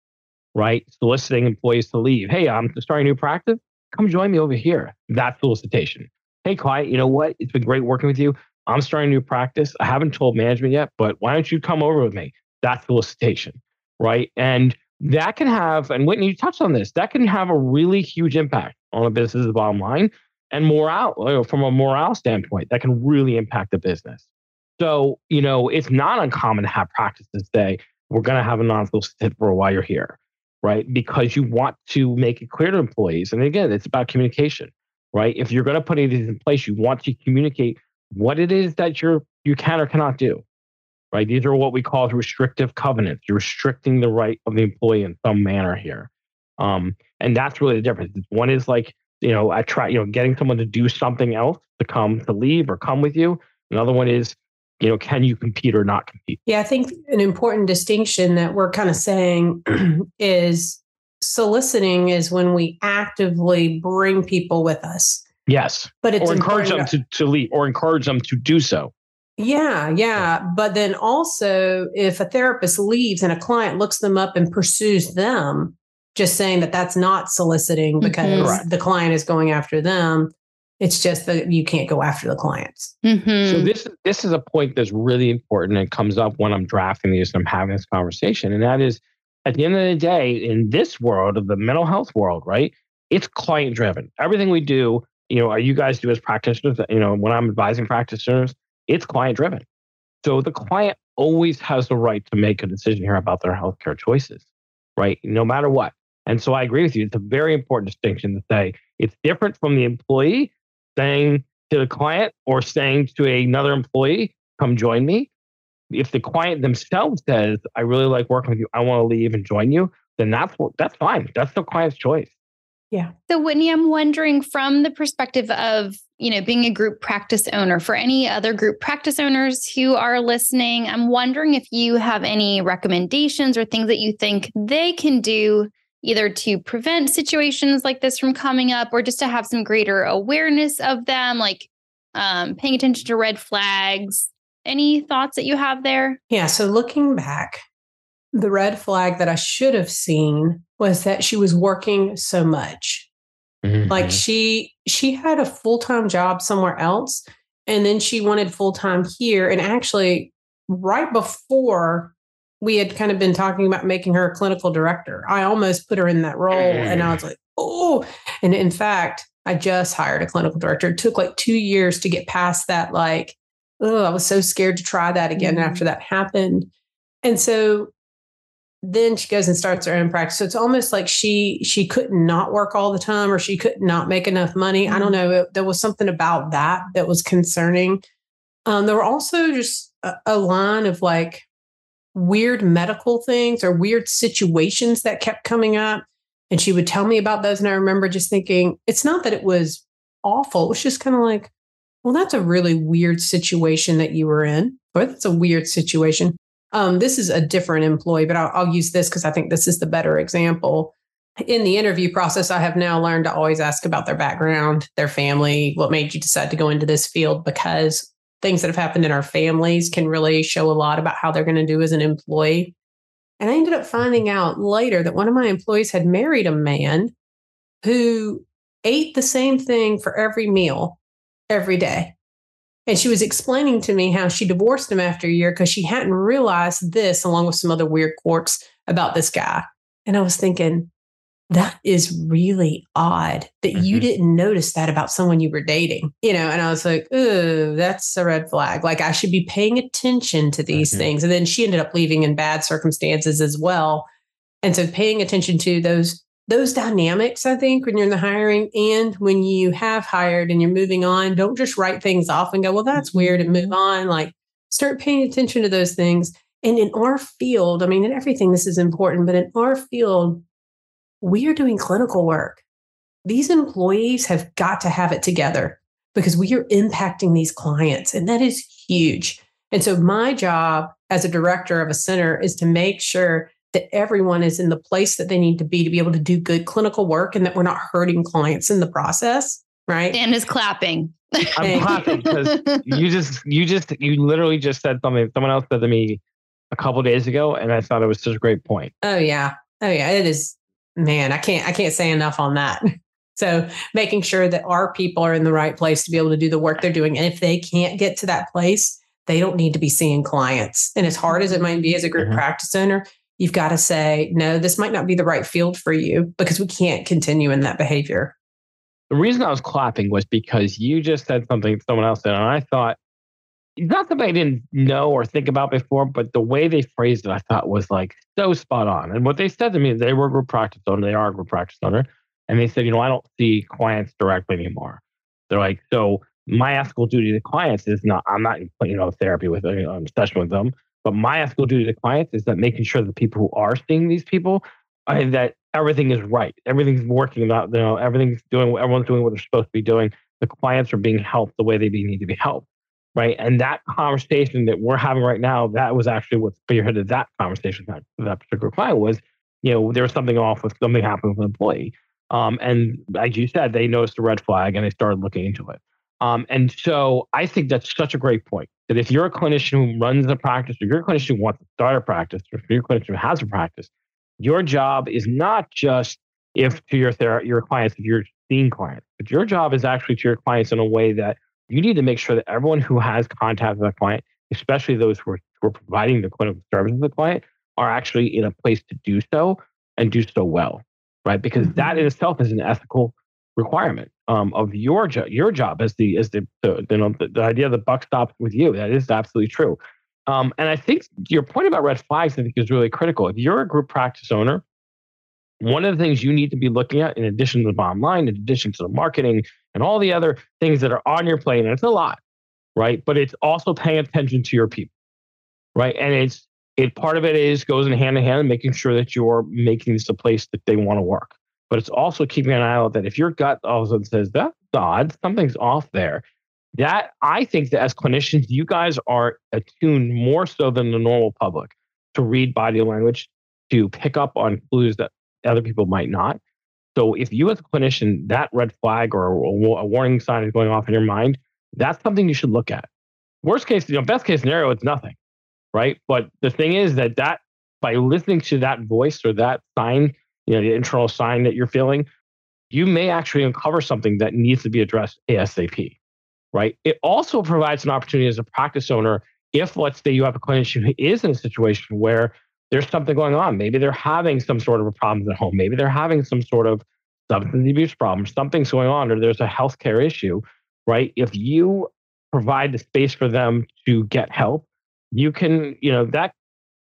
right? Soliciting employees to leave. Hey, I'm starting a new practice. Come join me over here. That's solicitation. Hey, client, you know what? It's been great working with you. I'm starting a new practice. I haven't told management yet, but why don't you come over with me? That's solicitation, right? And that can have, and Whitney, you touched on this, that can have a really huge impact on a business's bottom line and morale, from a morale standpoint, that can really impact the business. So, you know, it's not uncommon to have practices say, we're going to have a non solicited for while you're here. right? Because you want to make it clear to employees. And again, it's about communication, right? If you're going to put these in place, you want to communicate what it is that you're you can or cannot do. Right. These are what we call restrictive covenants. You're restricting the right of the employee in some manner here. Um, and that's really the difference. One is like, you know, I try, you know, getting someone to do something else to come to leave or come with you. Another one is, you know, can you compete or not compete? Yeah, I think an important distinction that we're kind of saying *clears throat* is soliciting is when we actively bring people with us. Yes. But it's or encourage them to, to leave or encourage them to do so. Yeah, yeah. But then also, if a therapist leaves and a client looks them up and pursues them, just saying that that's not soliciting mm-hmm. because mm-hmm. the client is going after them. It's just that you can't go after the clients. Mm-hmm. So this this is a point that's really important and comes up when I'm drafting these and I'm having this conversation, and that is at the end of the day, in this world of the mental health world, right? It's client driven. Everything we do, you know, are you guys do as practitioners, you know, when I'm advising practitioners, it's client driven. So the client always has the right to make a decision here about their healthcare choices, right? No matter what. And so I agree with you. It's a very important distinction to say it's different from the employee saying to the client or saying to another employee, come join me. If the client themselves says, I really like working with you, I want to leave and join you, then that's that's fine. That's the client's choice. Yeah. So Whitney, I'm wondering from the perspective of, you know, being a group practice owner for any other group practice owners who are listening, I'm wondering if you have any recommendations or things that you think they can do either to prevent situations like this from coming up or just to have some greater awareness of them, like um, paying attention to red flags. Any thoughts that you have there? Yeah. So looking back, the red flag that I should have seen was that she was working so much. Mm-hmm. Like she she had a full-time job somewhere else and then she wanted full-time here and actually right before we had kind of been talking about making her a clinical director. I almost put her in that role and I was like, "Oh." And in fact, I just hired a clinical director. It took like 2 years to get past that like, oh, I was so scared to try that again mm-hmm. after that happened. And so then she goes and starts her own practice. So it's almost like she she could not work all the time or she could not make enough money. Mm-hmm. I don't mm-hmm. know. It, there was something about that that was concerning. Um, there were also just a, a line of like weird medical things or weird situations that kept coming up. And she would tell me about those. And I remember just thinking, it's not that it was awful. It was just kind of like, well, that's a really weird situation that you were in, or that's a weird situation. Um, this is a different employee, but I'll, I'll use this because I think this is the better example. In the interview process, I have now learned to always ask about their background, their family, what made you decide to go into this field, because things that have happened in our families can really show a lot about how they're going to do as an employee. And I ended up finding out later that one of my employees had married a man who ate the same thing for every meal every day. And she was explaining to me how she divorced him after a year because she hadn't realized this, along with some other weird quirks about this guy. And I was thinking, that is really odd that mm-hmm. you didn't notice that about someone you were dating, you know? And I was like, oh, that's a red flag. Like I should be paying attention to these mm-hmm. things. And then she ended up leaving in bad circumstances as well. And so paying attention to those those dynamics, I think, when you're in the hiring and when you have hired and you're moving on, don't just write things off and go, well, that's weird and move mm-hmm. on. Like start paying attention to those things. And in our field, I mean, in everything, this is important, but in our field, we are doing clinical work. These employees have got to have it together because we are impacting these clients, and that is huge. And so, my job as a director of a center is to make sure that everyone is in the place that they need to be to be able to do good clinical work and that we're not hurting clients in the process. Right. Dan is clapping. I'm clapping because you just, you just, you literally just said something someone else said to me a couple days ago, and I thought it was such a great point. Oh yeah, oh yeah, it is man, I can't I can't say enough on that. *laughs* So making sure that our people are in the right place to be able to do the work they're doing. And if they can't get to that place, they don't need to be seeing clients. And as hard as it might be as a group mm-hmm. practice owner, you've got to say, no, this might not be the right field for you because we can't continue in that behavior. The reason I was clapping was because you just said something someone else said, and I thought not something I didn't know or think about before, but the way they phrased it, I thought was like so spot on. And what they said to me they were a group practice owner, they are a group practice owner. And they said, you know, I don't see clients directly anymore. They're like, so my ethical duty to clients is not, I'm not, you know, therapy with, uh, you know, session with them, but my ethical duty to clients is that making sure the people who are seeing these people, that everything is right. Everything's working out, you know, everything's doing, everyone's doing what they're supposed to be doing. The clients are being helped the way they need to be helped right? And that conversation that we're having right now, that was actually what spearheaded that conversation that that particular client was, you know, there was something off with something happened with an employee. Um, and as you said, they noticed a red flag and they started looking into it. Um, and so I think that's such a great point that if you're a clinician who runs a practice, or you're a clinician who wants to start a practice, or if you're a clinician who has a practice, your job is not just if to your ther- your clients, if you're seeing clients, but your job is actually to your clients in a way that you need to make sure that everyone who has contact with a client, especially those who are, who are providing the clinical service to the client, are actually in a place to do so and do so well, right? Because mm-hmm. that in itself is an ethical requirement um, of your job. Your job as the as the the, you know, the, the idea the buck stops with you. That is absolutely true. Um, and I think your point about red flags, I think, is really critical. If you're a group practice owner, one of the things you need to be looking at, in addition to the bottom line, in addition to the marketing, and all the other things that are on your plate. And it's a lot, right? But it's also paying attention to your people, right? And it's it part of it is goes in hand in hand making sure that you're making this a place that they want to work. But it's also keeping an eye out that if your gut all of a sudden says that's odd, something's off there. That I think that as clinicians, you guys are attuned more so than the normal public to read body language, to pick up on clues that other people might not. So if you as a clinician, that red flag or a warning sign is going off in your mind, that's something you should look at. Worst case, you know, best case scenario, it's nothing, right? But the thing is that that by listening to that voice or that sign, you know, the internal sign that you're feeling, you may actually uncover something that needs to be addressed ASAP, right? It also provides an opportunity as a practice owner if, let's say, you have a clinician who is in a situation where there's something going on. Maybe they're having some sort of a problem at home. Maybe they're having some sort of substance abuse problem. Something's going on, or there's a healthcare issue, right? If you provide the space for them to get help, you can, you know, that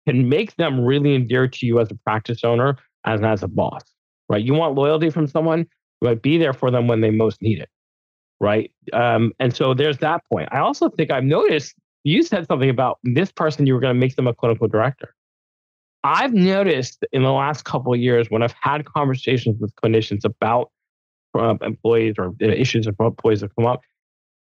can make them really endear to you as a practice owner and as a boss, right? You want loyalty from someone, right? be there for them when they most need it, right? Um, and so there's that point. I also think I've noticed you said something about this person, you were going to make them a clinical director. I've noticed in the last couple of years when I've had conversations with clinicians about uh, employees or issues of employees that come up,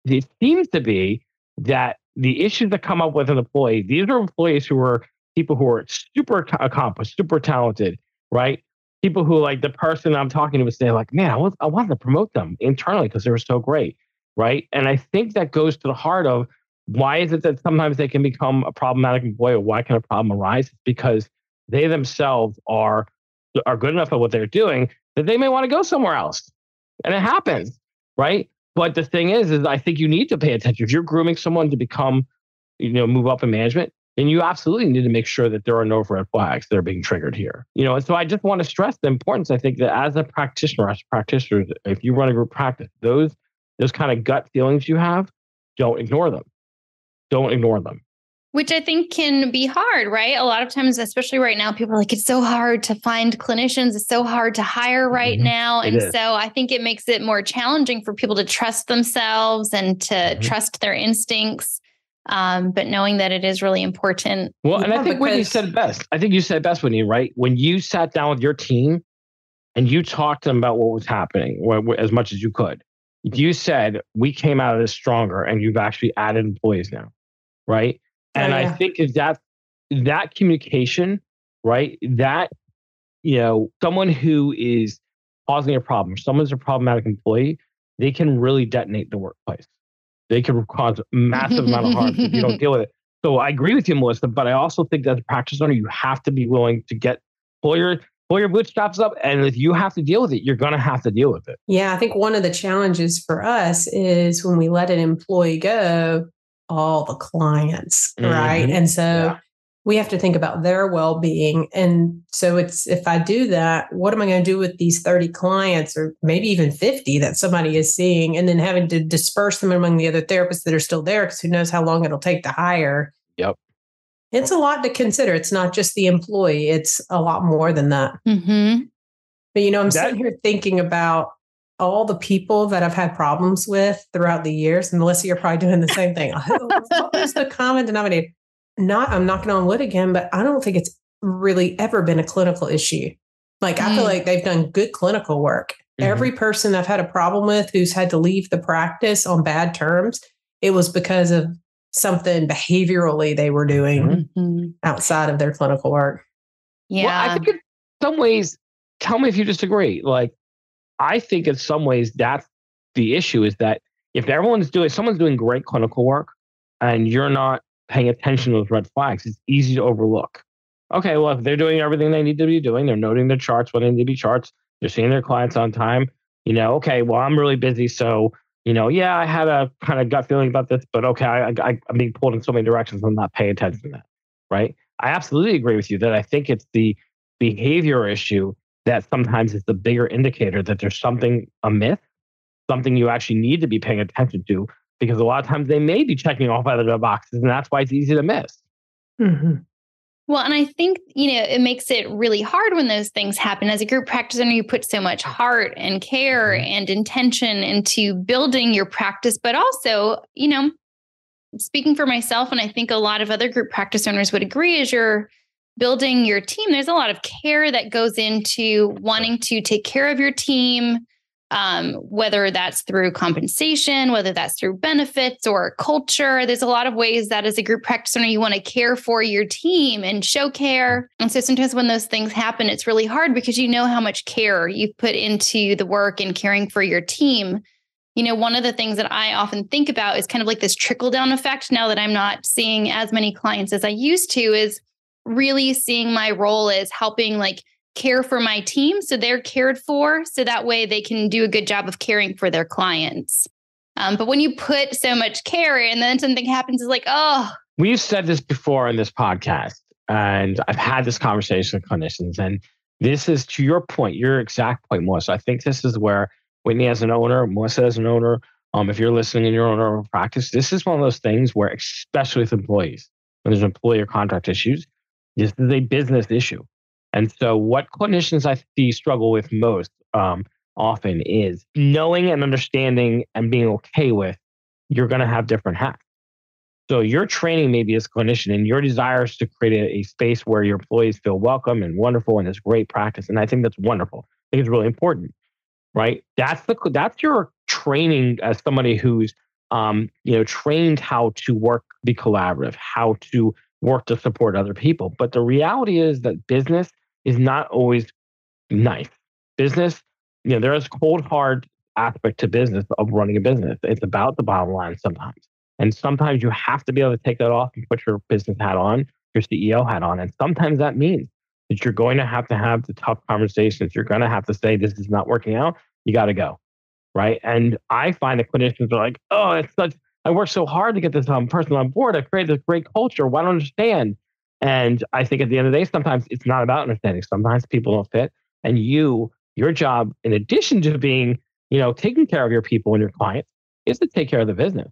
it seems to be that the issues that come up with an employee, these are employees who are people who are super accomplished, super talented, right? People who like the person I'm talking to would say, like, man, I, was, I wanted to promote them internally because they were so great, right? And I think that goes to the heart of why is it that sometimes they can become a problematic employee or why can a problem arise? It's because they themselves are are good enough at what they're doing that they may want to go somewhere else. And it happens, right? But the thing is, is I think you need to pay attention. If you're grooming someone to become, you know, move up in management, then you absolutely need to make sure that there are no red flags that are being triggered here. You know, and so I just want to stress the importance. I think that as a practitioner, as practitioners, if you run a group practice, those those kind of gut feelings you have, don't ignore them. Don't ignore them which I think can be hard, right? A lot of times, especially right now, people are like, it's so hard to find clinicians. It's so hard to hire right mm-hmm. now. and so I think it makes it more challenging for people to trust themselves and to mm-hmm. trust their instincts. Um, but knowing that it is really important. Well, and I think Whitney said best. I think you said best, Whitney, right? When you sat down with your team and you talked to them about what was happening as much as you could, you said, we came out of this stronger and you've actually added employees now, right? And oh, yeah. I think is that that communication, right? That you know, someone who is causing a problem, someone's a problematic employee, they can really detonate the workplace. They can cause massive amount of harm if you don't *laughs* deal with it. So I agree with you, Melissa, but I also think that as a practice owner, you have to be willing to get pull your pull your bootstraps up, and if you have to deal with it, you're going to have to deal with it. Yeah, I think one of the challenges for us is when we let an employee go, all the clients, mm-hmm. right? And so yeah. We have to think about their well-being and so it's if i do that what am i going to do with these 30 clients or maybe even 50 that somebody is seeing and then having to disperse them among the other therapists that are still there because who knows how long it'll take to hire Yep. it's a lot to consider it's not just the employee it's a lot more than that Mm-hmm. but you know i'm That- sitting here thinking about all the people that I've had problems with throughout the years, and Melissa, you're probably doing the same thing. what was the common denominator? Not, I'm knocking on wood again, but I don't think it's really ever been a clinical issue. Like I feel Mm. like they've done good clinical work. Mhm. Every person I've had a problem with who's had to leave the practice on bad terms, it was because of something behaviorally they were doing Mhm. outside of their clinical work. Yeah. Well, I think in some ways, tell me if you disagree. Like, I think in some ways that's the issue is that if everyone's doing, someone's doing great clinical work and you're not paying attention to those red flags, it's easy to overlook. Okay, well, if they're doing everything they need to be doing, they're noting their charts when they need to be charts, they're seeing their clients on time, you know, okay, well, I'm really busy. So, you know, yeah, I had a kind of gut feeling about this, but okay, I, I, I'm being pulled in so many directions. I'm not paying attention to that. Right. I absolutely agree with you that I think it's the behavior issue that sometimes is the bigger indicator that there's something amiss, something you actually need to be paying attention to, because a lot of times they may be checking off other boxes, and that's why it's easy to miss. Mhm. Well, and I think, you know, it makes it really hard when those things happen. As a group practice owner, you put so much heart and care Mhm. and intention into building your practice, but also, you know, speaking for myself, and I think a lot of other group practice owners would agree, as you're building your team, there's a lot of care that goes into wanting to take care of your team, um, whether that's through compensation, whether that's through benefits or culture. There's a lot of ways that as a group practice owner, you want to care for your team and show care. And so sometimes when those things happen, it's really hard because you know how much care you've put into the work and caring for your team. You know, one of the things that I often think about is kind of like this trickle down effect now that I'm not seeing as many clients as I used to is really seeing my role as helping like care for my team so they're cared for so that way they can do a good job of caring for their clients um, but when you put so much care and then something happens it's like oh We've said this before in this podcast, and I've had this conversation with clinicians, and this is to your point, your exact point, Melissa. I think this is where Whitney, as an owner, Melissa, as an owner, um, if you're listening and you're owner practice, this is one of those things where, especially with employees, when there's employer contract issues, this is a business issue. And so, what clinicians I see struggle with most um, often is knowing and understanding and being okay with you're going to have different hats. So, your training, maybe as a clinician, and your desire is to create a, a space where your employees feel welcome and wonderful and it's great practice. And I think that's wonderful. I think it's really important, right? That's the that's your training as somebody who's um, you know trained how to work, be collaborative, how to work to support other people. But the reality is that business is not always nice. Business, you know, there is a cold, hard aspect to business of running a business. It's about the bottom line sometimes. And sometimes you have to be able to take that off and put your business hat on, your CEO hat on. And sometimes that means that you're going to have to have the tough conversations. You're going to have to say, this is not working out. You got to go. Right. And I find that clinicians are like, oh, it's such, I worked so hard to get this um, person on board. I created this great culture. Why don't I understand? And I think at the end of the day, sometimes it's not about understanding. Sometimes people don't fit. And you, your job, in addition to being, you know, taking care of your people and your clients, is to take care of the business.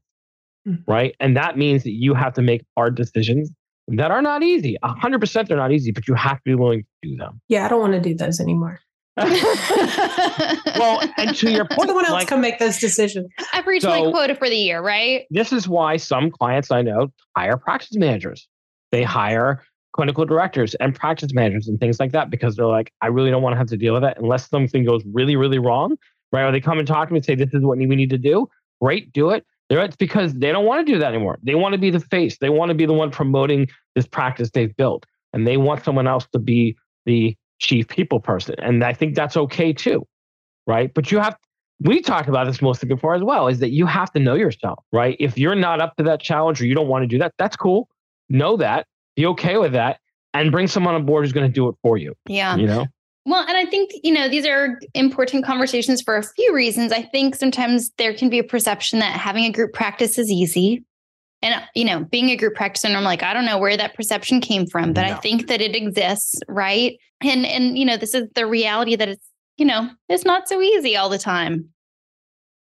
Mhm. Right. And that means that you have to make hard decisions that are not easy. A hundred percent they're not easy, but you have to be willing to do them. Yeah, I don't want to do those anymore. *laughs* well, and to your *laughs* point, Someone else like, can make those decisions. i've reached my quota for the year right this is why some clients I know hire practice managers. They hire clinical directors and practice managers and things like that because they're like, I really don't want to have to deal with that unless something goes really, really wrong. Right. Or they come and talk to me and say, This is what we need to do. Great, do it. It's because they don't want to do that anymore. They want to be the face. They want to be the one promoting this practice they've built. And they want someone else to be the chief people person. And I think that's okay too. Right. But you have we talked about this mostly before as well, is that you have to know yourself, right? If you're not up to that challenge or you don't want to do that, that's cool. Know that, be okay with that, and bring someone on board who's going to do it for you. yeah You know? Well, and I think, you know, these are important conversations for a few reasons. I think sometimes there can be a perception that having a group practice is easy. And, you know, being a group practitioner, I'm like, I don't know where that perception came from, but no. I think that it exists. Right. And, and, you know, this is the reality that it's, you know, it's not so easy all the time.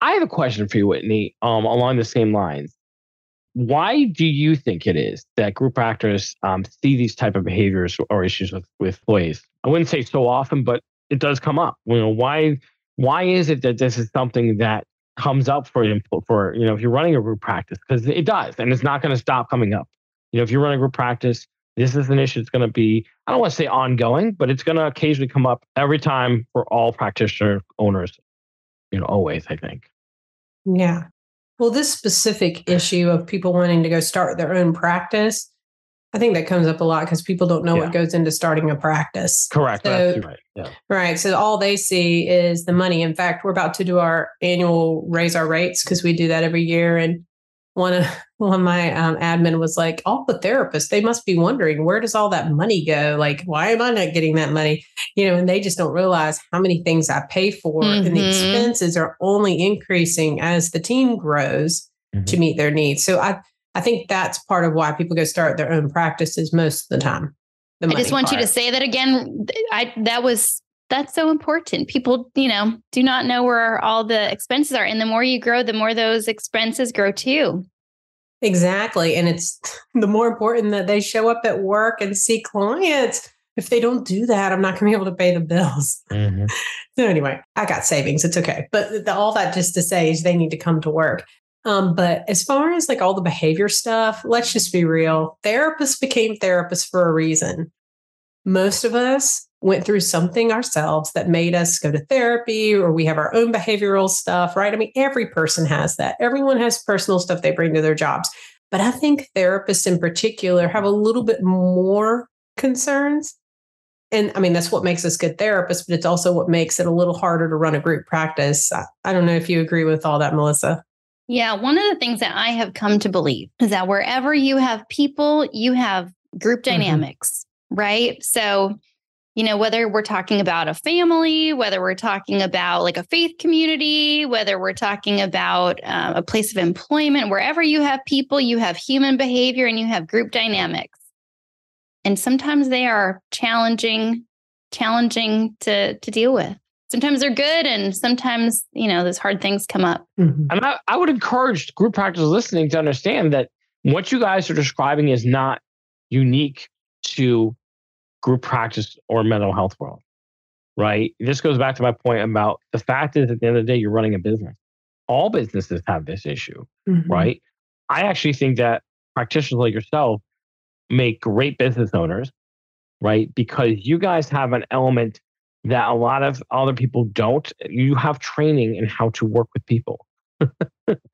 I have a question for you, Whitney, um, along the same lines. Why do you think it is that group actors um, see these type of behaviors or issues with, with employees? I wouldn't say so often, but it does come up. You know, why why is it that this is something that comes up for for you know if you're running a group practice because it does and it's not going to stop coming up. You know, if you're running a group practice, this is an issue that's going to be I don't want to say ongoing, but it's going to occasionally come up every time for all practitioner owners. You know, always I think. Yeah. Well, this specific issue of people wanting to go start their own practice, I think that comes up a lot because people don't know yeah. what goes into starting a practice. Correct. So, right. Yeah. Right. So all they see is the money. In fact, we're about to do our annual raise our rates because we do that every year. And one of *laughs* one of my um, admin was like, all the therapists, they must be wondering where does all that money go? Like, why am I not getting that money? You know, and they just don't realize how many things I pay for, mm-hmm. and the mm-hmm. expenses are only increasing as the team grows mm-hmm. to meet their needs. So I I think that's part of why people go start their own practices most of the time. The I just want part. you to say that again. I that was that's so important. People, you know, do not know where all the expenses are. And the more you grow, the more those expenses grow too. Exactly. And it's *laughs* the more important that they show up at work and see clients. If they don't do that, I'm not going to be able to pay the bills. Mm-hmm. *laughs* So, anyway, I got savings. It's okay. But the, all that just to say is they need to come to work. Um, but as far as like all the behavior stuff, let's just be real. Therapists became therapists for a reason. Most of us went through something ourselves that made us go to therapy or we have our own behavioral stuff, right? I mean, every person has that. Everyone has personal stuff they bring to their jobs. But I think therapists in particular have a little bit more concerns. And I mean, that's what makes us good therapists, but it's also what makes it a little harder to run a group practice. I, I don't know if you agree with all that, Melissa. Yeah, one of the things that I have come to believe is that wherever you have people, you have group mm-hmm. dynamics, mm-hmm. right? So you know, whether we're talking about a family, whether we're talking about like a faith community, whether we're talking about uh, a place of employment, wherever you have people, you have human behavior and you have group dynamics. And sometimes they are challenging, challenging to to deal with. Sometimes they're good, and sometimes you know those hard things come up. Mm-hmm. And I, I would encourage group practice listening to understand that what you guys are describing is not unique to group practice or mental health world, right? This goes back to my point about the fact is at the end of the day, you're running a business. All businesses have this issue, mm-hmm. right? I actually think that practitioners like yourself make great business owners, right? Because you guys have an element that a lot of other people don't. You have training in how to work with people. *laughs*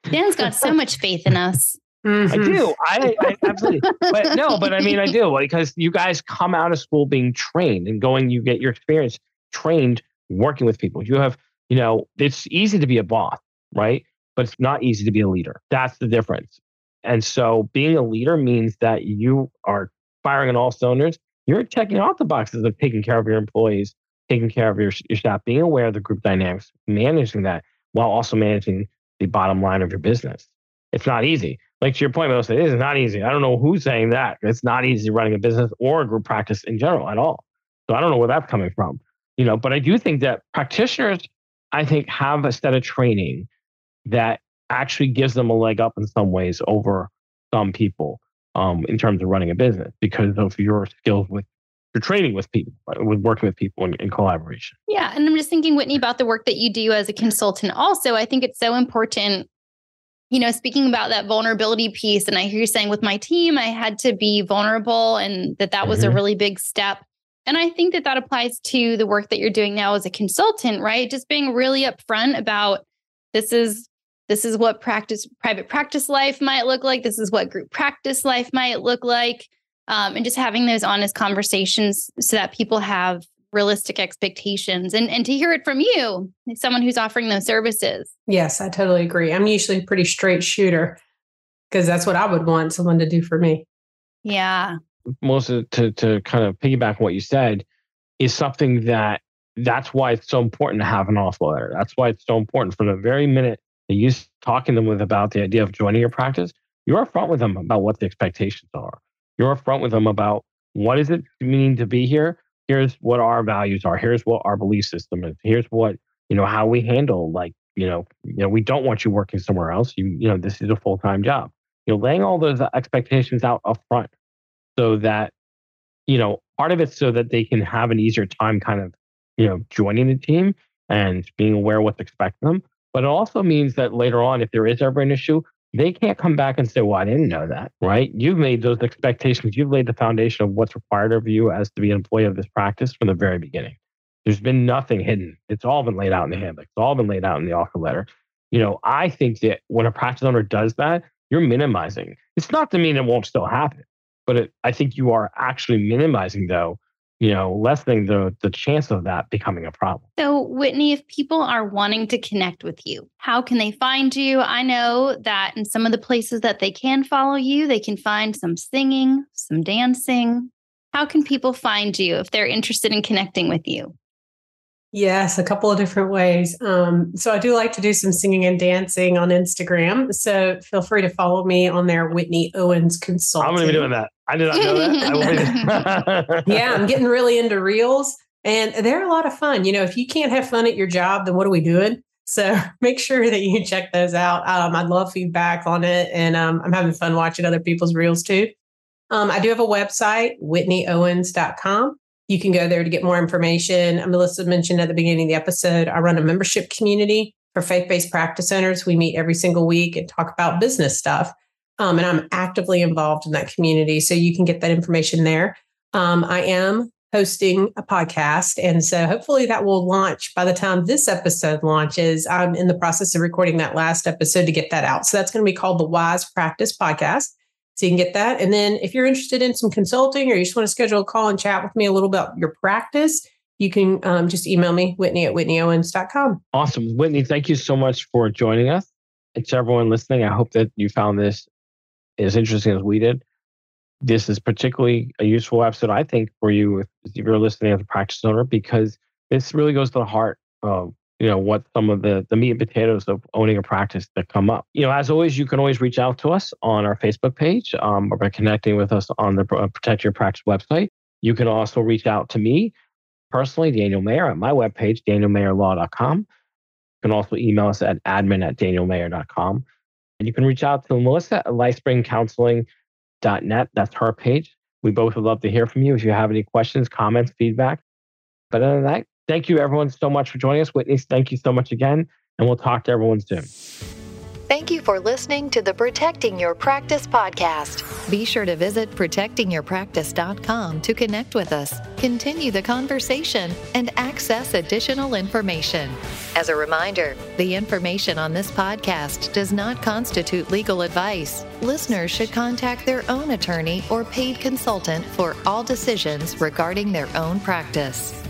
Dan's got so much faith in us. Mm-hmm. I do. I, I absolutely. but no, but I mean, I do because you guys come out of school being trained and going, you get your experience trained working with people. You have, you know, it's easy to be a boss, right? But it's not easy to be a leader. That's the difference. And so being a leader means that you are firing on all cylinders. You're checking off the boxes of taking care of your employees, taking care of your, your staff, being aware of the group dynamics, managing that while also managing the bottom line of your business. It's not easy like to your point, Melissa, it is not easy. I don't know who's saying that. It's not easy running a business or a group practice in general at all. So I don't know where that's coming from. You know, but I do think that practitioners, I think, have a set of training that actually gives them a leg up in some ways over some people um, in terms of running a business because of your skills with your training with people, with working with people in, in, collaboration. Yeah. And I'm just thinking, Whitney, about the work that you do as a consultant. Also, I think it's so important you know, speaking about that vulnerability piece, and I hear you saying with my team, I had to be vulnerable and that that was mm-hmm. a really big step. And I think that that applies to the work that you're doing now as a consultant, right? Just being really upfront about this is this is what practice private practice life might look like. This is what group practice life might look like, um, and just having those honest conversations so that people have realistic expectations and and to hear it from you someone who's offering those services. Yes i totally agree. I'm usually a pretty straight shooter because that's what i would want someone to do for me. Yeah. Melissa, to to kind of piggyback what you said is something that that's why it's so important to have an offer letter. That's why it's so important. From the very minute that you talking to them with about the idea of joining your practice you're upfront with them about what the expectations are. You're upfront with them about what does it mean to be here? Here's what our values are. Here's what our belief system is. Here's what, you know, how we handle like, you know, you know, we don't want you working somewhere else. You, you know, this is a full-time job. You know, laying all those expectations out up front so that, you know, part of it's so that they can have an easier time kind of, you know, joining the team and being aware what's expected them. But it also means that later on, if there is ever an issue, they can't come back and say, well, I didn't know that, right? You've made those expectations. You've laid the foundation of what's required of you as to be an employee of this practice from the very beginning. There's been nothing hidden. It's all been laid out in the handbook. It's all been laid out in the offer letter. You know, I think that when a practice owner does that, you're minimizing. It's not to mean it won't still happen, but it, I think you are actually minimizing, though, you know, lessening the the chance of that becoming a problem. So, Whitney, if people are wanting to connect with you, how can they find you? I know that in some of the places that they can follow you, they can find some singing, some dancing. How can people find you if they're interested in connecting with you? Yes, a couple of different ways. Um, so I do like to do some singing and dancing on Instagram. So feel free to follow me on there, Whitney Owens Consulting. I'm going to be doing that. I did not know that. *laughs* *laughs* yeah, I'm getting really into reels, and they're a lot of fun. You know, if you can't have fun at your job, then what are we doing? So *laughs* make sure that you check those out. Um, I'd love feedback on it, and um, I'm having fun watching other people's reels too. Um, I do have a website, whitneyowens.com. You can go there to get more information. Melissa mentioned at the beginning of the episode, I run a membership community for faith based practice owners. We meet every single week and talk about business stuff. Um, and I'm actively involved in that community. So you can get that information there. Um, I am hosting a podcast. And so hopefully that will launch by the time this episode launches. I'm in the process of recording that last episode to get that out. So that's going to be called the Wise Practice Podcast. So you can get that. And then if you're interested in some consulting or you just want to schedule a call and chat with me a little about your practice, you can um, just email me, Whitney at whitneyowens.com. Awesome. Whitney, thank you so much for joining us. And to everyone listening, I hope that you found this as interesting as we did. This is particularly a useful episode, I think, for you if, if you're listening as a practice owner, because this really goes to the heart of you know what some of the the meat and potatoes of owning a practice that come up. You know as always you can always reach out to us on our facebook page um, or by connecting with us on the uh, protect your practice website. You can also reach out to me personally daniel mayer at my webpage danielmayerlaw.com you can also email us at admin at danielmayer.com and you can reach out to melissa at lifespringcounseling.net that's her page. We both would love to hear from you if you have any questions comments feedback. But other than that Thank you, everyone, so much for joining us. Whitney, thank you so much again, and we'll talk to everyone soon. Thank you for listening to the Protecting Your Practice podcast. Be sure to visit protectingyourpractice.com to connect with us, continue the conversation, and access additional information. As a reminder, the information on this podcast does not constitute legal advice. Listeners should contact their own attorney or paid consultant for all decisions regarding their own practice.